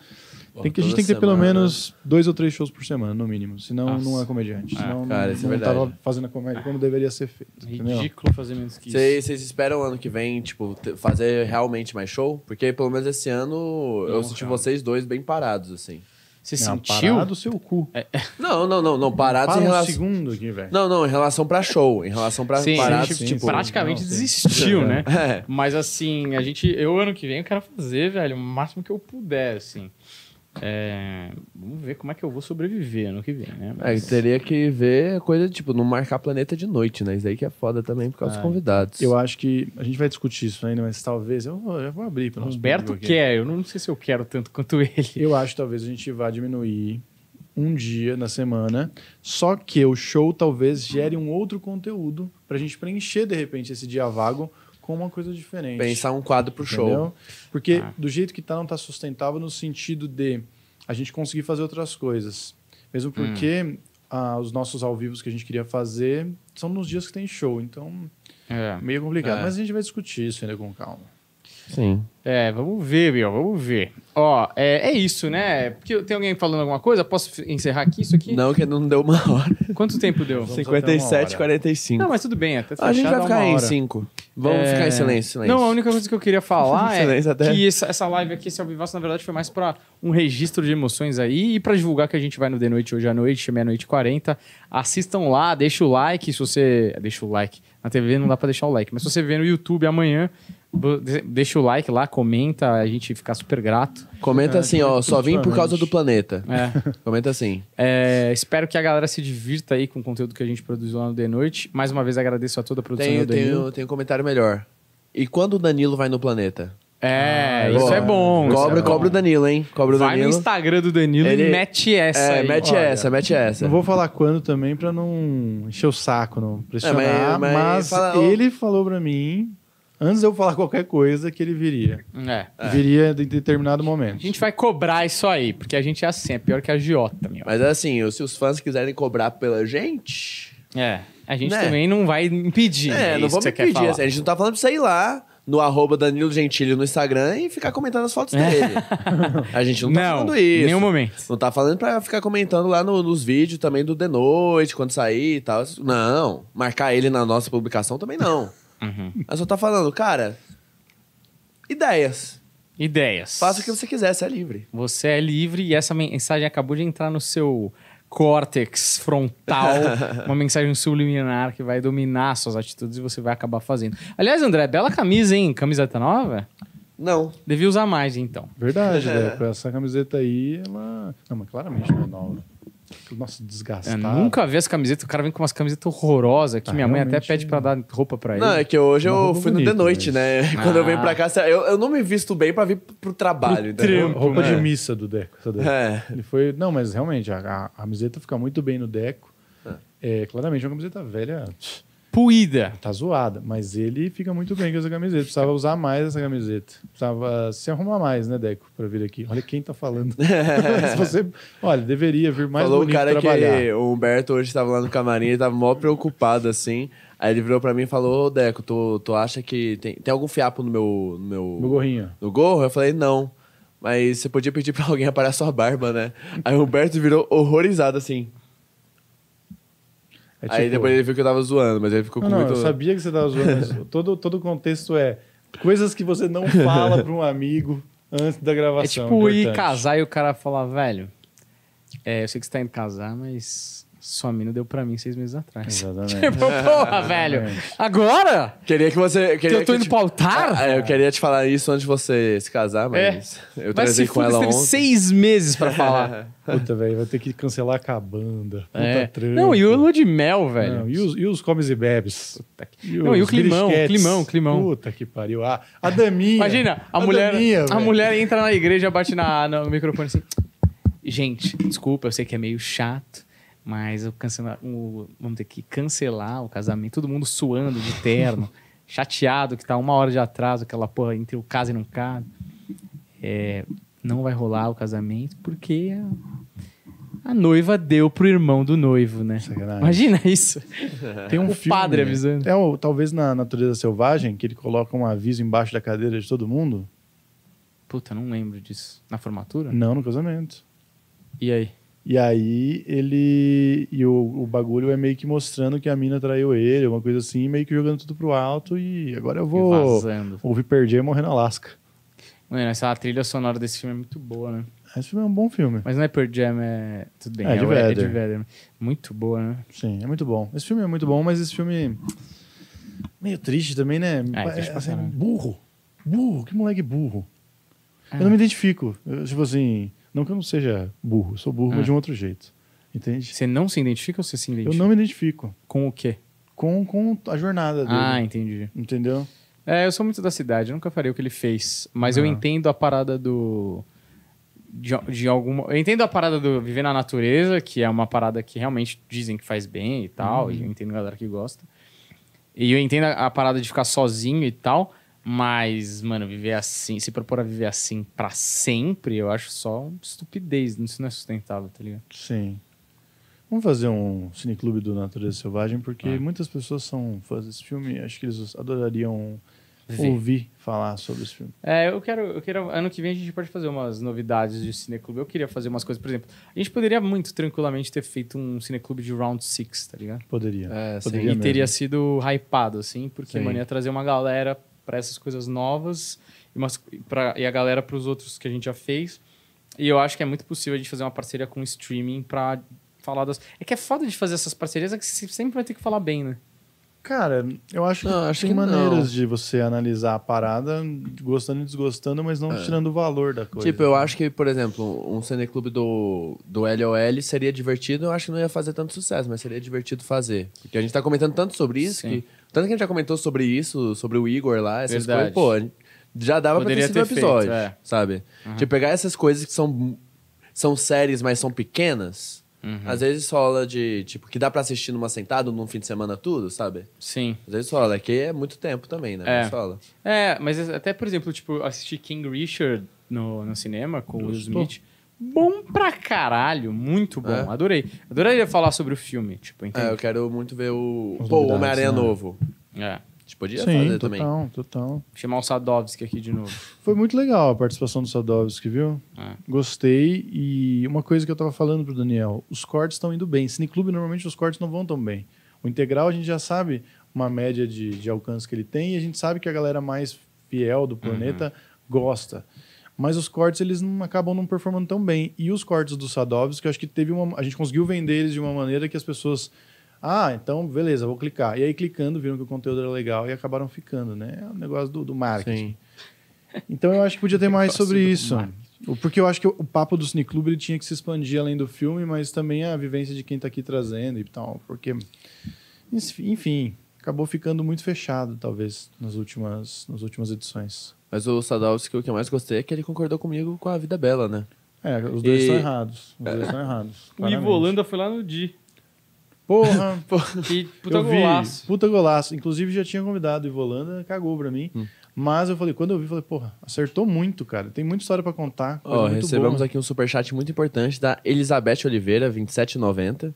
tem que, a gente tem que ter pelo semana. menos dois ou três shows por semana, no mínimo. Senão Nossa. não é comediante. Ah, Senão cara, não, isso é não verdade. tava fazendo a comédia como deveria ser feito. entendeu? Ridículo fazer menos que isso. Vocês esperam ano que vem, tipo, fazer realmente mais show? Porque pelo menos esse ano eu Não, senti cara. vocês dois bem parados, assim. Você Não, sentiu? Parado o seu cu. Não, não, não, não, parados Para em um relação. segundo aqui, velho. Não, não, em relação pra show. Em relação pra Sim, a parados, gente sim, tipo. praticamente Não, sim. desistiu, né? É. Mas assim, a gente. Eu ano que vem eu quero fazer, velho, o máximo que eu puder, assim. É, vamos ver como é que eu vou sobreviver ano que vem, né? É, teria que ver coisa, tipo, não marcar planeta de noite, né? Isso aí que é foda também por causa dos convidados. Eu acho que a gente vai discutir isso ainda, mas talvez eu vou, eu vou abrir para O Humberto quer, eu não sei se eu quero tanto quanto ele. Eu acho que talvez a gente vá diminuir um dia na semana, só que o show talvez gere um outro conteúdo pra gente preencher de repente esse dia vago com uma coisa diferente. Pensar um quadro pro show. Entendeu? Porque Ah. do jeito que tá, não tá sustentável no sentido de a gente conseguir fazer outras coisas. Mesmo porque ah, os nossos ao vivos que a gente queria fazer são nos dias que tem show, então É. meio complicado. É. Mas a gente vai discutir isso ainda com calma. Sim. É, vamos ver, meu, vamos ver. Ó, é, é isso, né? Porque tem alguém falando alguma coisa? Posso encerrar aqui isso aqui? Não, que não deu uma hora. Quanto tempo deu? Vamos até 57, uma hora. 45. Não, mas tudo bem, até a gente vai dá ficar em hora. 5. Vamos É, ficar em silêncio, silêncio. Não, a única coisa que eu queria falar é até. que essa, live aqui, esse ao vivaço, na verdade, foi mais pra um registro de emoções aí e pra divulgar que a gente vai no The Noite hoje à noite, meia-noite e 40. Assistam lá, deixa o like, se você... Deixa o like. Na TV não dá pra deixar o like, mas se você ver no YouTube amanhã, deixa o like lá, comenta, a gente fica super grato. Comenta É, assim, ó, só vim por causa do planeta. É. Comenta assim. É, espero que a galera se divirta aí com o conteúdo que a gente produziu lá no The Noite. Mais uma vez agradeço a toda a produção Tem, do Danilo. tem, tem um comentário melhor. E quando o Danilo vai no planeta? É, Ah, isso boa. é bom. isso Cobra, é bom. cobra o Danilo, hein? Cobra o Vai no Danilo. Instagram do Danilo Ele- e mete essa É, aí. mete Olha, essa, mete essa. Não vou falar quando também pra não encher o saco, não pressionar, É, mas- mas, mas fala, ele falou pra mim, antes de eu falar qualquer coisa, que ele viria. É. Viria em determinado A momento. gente vai cobrar isso aí, porque a gente é assim, é pior que a Giota, meu. Mas assim, se os fãs quiserem cobrar pela gente... É, a gente Né? também não vai impedir. É, é não vamos que você quer pedir. falar. assim, A gente não tá falando pra você ir lá no arroba Danilo Gentili no Instagram e ficar comentando as fotos dele. A gente não tá falando isso. em nenhum momento. Não tá falando pra ficar comentando lá no- nos vídeos também do The Noite, quando sair e tal. Não. Marcar ele na nossa publicação também não. Uhum. Mas só tá falando, cara, ideias. Ideias. Faça o que você quiser, você é livre. Você é livre e essa mensagem acabou de entrar no seu córtex frontal, uma mensagem subliminar que vai dominar suas atitudes e você vai acabar fazendo. Aliás, André, bela camisa, hein? Camiseta nova? Não. Devia usar mais, então. Verdade, Deco. Essa camiseta aí, ela. Não, mas claramente não é nova. Nossa, Eu desgastada. nunca vi essa camiseta. O cara vem com umas camisetas horrorosas que Ah, minha mãe até pede pra dar roupa pra ele. Não, é que hoje Uma eu fui no The bonita, Noite, mas- né? Quando eu venho Ah. pra cá, eu, eu não me visto bem pra vir pro trabalho, entendeu? trampo, Roupa né? de missa do Deco. essa daí. É. Ele foi. Não, mas realmente, a, a, a camiseta fica muito bem no Deco. É, claramente, uma camiseta velha Puída. tá zoada, mas ele fica muito bem com essa camiseta. Precisava usar mais essa camiseta. Precisava se arrumar mais, né, Deco, pra vir aqui. Olha quem tá falando. se você, olha, deveria vir mais Falou o bonito cara trabalhar. que o Humberto hoje tava lá no camarim, ele tava mó preocupado, assim. Aí ele virou pra mim e falou, ô Deco, tu, tu acha que tem, tem algum fiapo no meu, no meu... No gorrinho. no gorro? Eu falei, não. Mas você podia pedir pra alguém aparar sua barba, né? Aí o Humberto virou horrorizado, assim. É Aí tipo- depois ele viu que eu tava zoando, mas ele ficou Não, com não, muito... eu sabia que você tava zoando, mas todo, todo o contexto é coisas que você não fala pra um amigo antes da É gravação. tipo ir importante. casar e o cara falar, velho, é, eu sei que você tá indo casar, mas Sua mina deu pra mim seis meses atrás. Exatamente. Tipo, porra, velho. Agora? Queria que você. Que Queria eu tô indo te- pro altar? Ah, eu queria te falar isso antes de você se casar, mas eu Mas transei se com ela você teve ontem. seis meses pra falar. Puta, velho, vai ter que cancelar com a banda. Puta É. trampo. Não, e o lua de mel, velho. Não, e, os, e os comes e bebes? Não, e o climão, climão, climão. Puta que pariu. Ah, a daminha. Imagina, a, mulher, daminha, a mulher entra na igreja, bate na, no microfone assim. Gente, desculpa, eu sei que é meio chato, mas eu cancela, o- vamos ter que cancelar o casamento. Todo mundo suando de terno, chateado que tá uma hora de atraso, aquela porra entre o caso e não caso. É, não vai rolar o casamento porque a, a noiva deu pro irmão do noivo, né? Sacanagem. Imagina isso. Tem um o filme, padre avisando. É o, talvez na Natureza Selvagem, que ele coloca um aviso embaixo da cadeira de todo mundo. Puta, não lembro disso. Na formatura? Não, no casamento. E aí? E aí ele. E o, o bagulho é meio que mostrando que a mina traiu ele, uma coisa assim, meio que jogando tudo pro alto. E agora eu E vou vazando. ouvir perder e morrer na Alaska. Mano, essa trilha sonora desse filme é muito boa, né? Esse filme é um bom filme. Mas não é Pearl Jam, é... Tudo bem, É, de o- Vedder. Vedder. Muito boa, né? Sim, é muito bom. Esse filme é muito bom, mas esse filme. Meio triste também, né? É, pra assim, burro. Burro, que moleque burro. É. Eu não me identifico. Eu, tipo assim, não que eu não seja burro, eu sou burro, Ah. mas de um outro jeito. Entende? Você não se identifica ou você se Eu identifica? não me identifico Com o quê? com, com a jornada dele. Ah, entendi. Entendeu? É, eu sou muito da cidade, eu nunca faria o que ele fez. Mas eu Ah. entendo a parada do... De, de alguma... Eu entendo a parada do viver na natureza, que é uma parada que realmente dizem que faz bem e tal. Uhum. E eu entendo a galera que gosta. E eu entendo a, a parada de ficar sozinho e tal. Mas, mano, viver assim, se propor a viver assim pra sempre, eu acho só estupidez. Isso não é sustentável, tá ligado? Sim. Vamos fazer um cineclube do Natureza Selvagem, porque Ah. muitas pessoas são fãs desse filme. Acho que eles adorariam Ver. ouvir falar sobre esse filme. É, eu quero, eu quero. Ano que vem a gente pode fazer umas novidades de cineclube. Eu queria fazer umas coisas, por exemplo, a gente poderia muito tranquilamente ter feito um cineclube de round six, tá ligado? Poderia. É, sim. Poderia E teria sido hypado, assim, porque, Sim. mano, ia trazer uma galera pra essas coisas novas e, umas, pra, e a galera pros outros que a gente já fez. E eu acho que é muito possível a gente fazer uma parceria com o streaming pra falar das. É que é foda de fazer essas parcerias, é que você sempre vai ter que falar bem, né? Cara, eu acho que Não, acho tem que não. maneiras de você analisar a parada, gostando e desgostando, mas não tirando o valor da coisa. Tipo, eu acho que, por exemplo, um cineclube do, do LOL seria divertido, eu acho que não ia fazer tanto sucesso, mas seria divertido fazer. Porque a gente tá comentando tanto sobre isso, Sim. que, tanto que a gente já comentou sobre isso, sobre o Igor lá, essas Verdade. coisas, pô, já dava Poderia pra ter sido um ter episódio, feito, é. sabe? Tipo, pegar essas coisas que são, são séries, mas são pequenas, Uhum. às vezes rola de, tipo, que dá pra assistir numa sentada, num fim de semana tudo, sabe? Sim. Às vezes rola, é que é muito tempo também, né? É. Mas rola. É, mas até, por exemplo, tipo, assistir King Richard no, no cinema com o Will? Smith. Bom pra caralho, muito bom. É. Adorei. Adoraria falar sobre o filme, tipo, É, entende? eu quero muito ver o, pô, o Homem-Aranha né? novo. É. A gente podia Sim, fazer total, também. total. Chamar o Sadovski aqui de novo. Foi muito legal a participação do Sadovski, viu? É. Gostei. E uma coisa que eu tava falando pro Daniel, os cortes estão indo bem. Cineclube, normalmente, os cortes não vão tão bem. O integral, a gente já sabe uma média de, de alcance que ele tem e a gente sabe que a galera mais fiel do planeta gosta. Mas os cortes, eles não acabam não performando tão bem. E os cortes do Sadovski, eu acho que teve uma... A gente conseguiu vender eles de uma maneira que as pessoas... Ah, então, beleza, vou clicar. E aí, clicando, viram que o conteúdo era legal e acabaram ficando, né? É o negócio do, do marketing. Sim. Então eu acho que podia ter mais sobre isso. marketing. Porque eu acho que o papo do Cine Club ele tinha que se expandir além do filme, mas também a vivência de quem tá aqui trazendo e tal. Porque, enfim, acabou ficando muito fechado, talvez, nas últimas, nas últimas edições. Mas o Sadowski, o que eu mais gostei é que ele concordou comigo com a vida bela, né? É, os dois E- estão errados. Os dois estão errados. O. Ivo Holanda foi lá no Di. Porra! Que puta eu vi, golaço. puta golaço. Inclusive já tinha convidado o Ivo Holanda, cagou pra mim. Hum. Mas eu falei, quando eu vi, eu falei, porra, acertou muito, cara. Tem muita história pra contar. Ó, muito recebemos boa. aqui um superchat muito importante da Elizabeth Oliveira, 2790.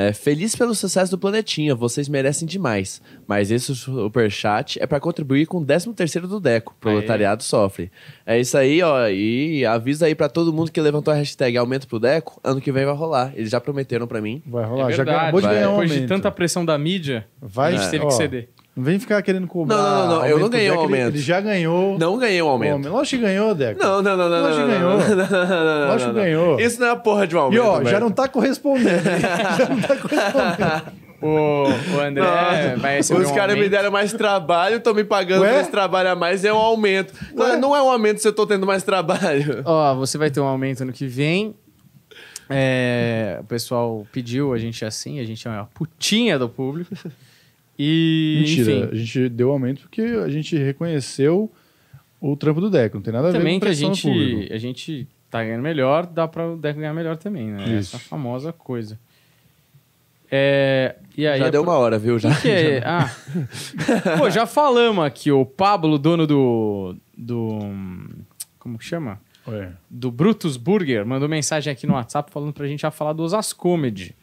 É, feliz pelo sucesso do Planetinha, vocês merecem demais. Mas esse superchat é para contribuir com o 13º do Deco, proletariado sofre. É isso aí, ó, e avisa aí para todo mundo que levantou a hashtag aumento pro Deco, ano que vem vai rolar. Eles já prometeram para mim. Vai É rolar. já verdade. acabou de ganhar um Depois de aumento. tanta pressão da mídia, Vai, a gente teve ó, que ceder. Não vem ficar querendo cobrar. Não, não, não, eu aumento não ganhei pro um Deco, ele- aumento. Ele já ganhou. Não ganhei um o aumento. Lógico que ganhou, Deco. Não, não, não, não. Lógico que ganhou. não, não, não, não, não, Lógico que ganhou. Isso não é a porra de um E aumento. ó, já não tá correspondendo. já não tá correspondendo. O, o André Não. vai receber Os um caras me aumento. deram mais trabalho, estão me pagando Ué? esse trabalho a mais, é um aumento. Não, Ué? não é um aumento se eu tô tendo mais trabalho. Ó, você vai ter um aumento ano que vem. É, o pessoal pediu a gente assim, a gente é uma putinha do público. E, Mentira, enfim, a gente deu aumento porque a gente reconheceu o trampo do Deco. Não tem nada a ver também com que a pressão do gente, público. a gente tá ganhando melhor, dá pra o Deco ganhar melhor também, né? Isso. Essa famosa coisa. É, e aí, Já a deu pro- uma hora, viu? Já. Que é? Ah. Pô, já falamos aqui, o Pablo, dono do. do. Como que chama? Ué. Do Brutus Burger, mandou mensagem aqui no WhatsApp falando pra gente já falar do Osas Comedy.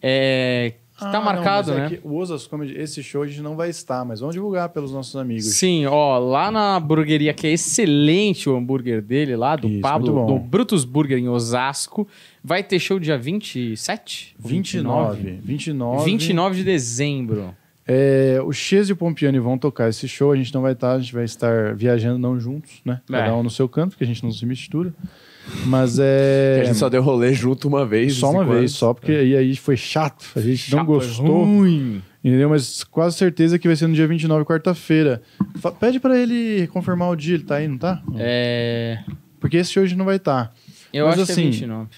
É. Que tá Ah, não, marcado, mas é né? que o Osas Comedy, esse show a gente não vai estar, mas vamos divulgar pelos nossos amigos. Sim, ó, lá na hamburgueria, que é excelente o hambúrguer dele lá, do Isso, Pablo, do. Brutus Burger em Osasco. Vai ter show dia 27? 29. 29. 29 de dezembro. É, o Chese e o Pompiani vão tocar esse show, a gente não vai estar, a gente vai estar viajando não juntos, né? É. Cada um no seu canto, porque a gente não se mistura. Mas é. A gente só deu rolê junto uma vez. Só uma vez, só porque aí, aí foi chato, a gente não Chato, gostou. ruim. Entendeu? Mas quase certeza que vai ser no dia 29, quarta-feira. Pede pra ele confirmar o dia, ele tá aí, não tá? É. Porque esse hoje não vai estar. Eu Mas acho assim, que é 29.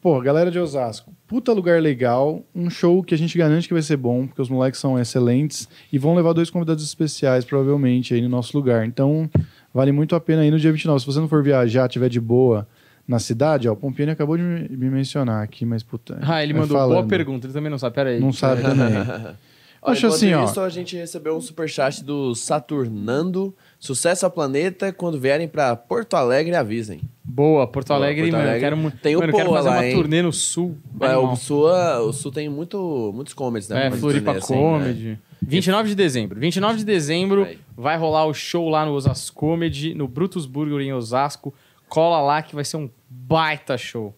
Pô, galera de Osasco, puta lugar legal, um show que a gente garante que vai ser bom, porque os moleques são excelentes e vão levar dois convidados especiais, provavelmente, aí no nosso lugar. Então, vale muito a pena ir no dia 29. Se você não for viajar, tiver de boa na cidade, ó, o Pompiani acabou de me me mencionar aqui, mas puta. Ah, ele vai mandou boa falando. pergunta, ele também não sabe. Pera aí. Não sabe também. Acho assim, ó. isso, a gente recebeu um superchat do Saturnando. Sucesso ao planeta. Quando vierem pra Porto Alegre, avisem. Boa, Porto Boa, Alegre, Porto mano. Alegre. Quero, mu- Tem o mano, quero Poa fazer lá, uma hein? turnê no sul. É, o, Sul, o Sul tem muito, muitos comedies, né? É, Pra Floripa turnê, assim, né? Comedy. 29 de dezembro. 29 de dezembro Aí. vai rolar o show lá no Osasco Comedy, no Brutus Burger em Osasco. Cola lá que vai ser um baita show.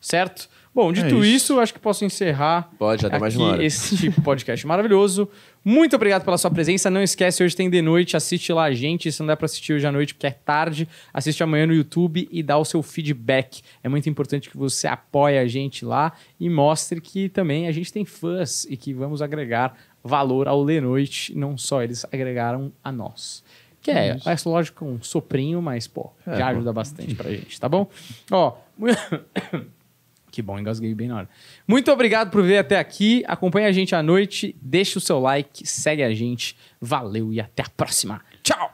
Certo? Bom, dito É isso. isso. acho que posso encerrar Pode, já deu mais uma hora. este podcast maravilhoso. Muito obrigado pela sua presença. Não esquece, hoje tem de noite, assiste lá a gente. Se não der pra assistir hoje à noite, porque é tarde, assiste amanhã no YouTube e dá o seu feedback. É muito importante que você apoie a gente lá e mostre que também a gente tem fãs e que vamos agregar valor ao Le Noite. Não só eles agregaram a nós. Que é, é lógico, um soprinho, mas, pô, É, já pô. ajuda bastante pra gente, tá bom? Ó, que bom, engasguei bem na hora. Muito obrigado por ver até aqui. Acompanhe a gente à noite, deixe o seu like, segue a gente. Valeu e até a próxima. Tchau!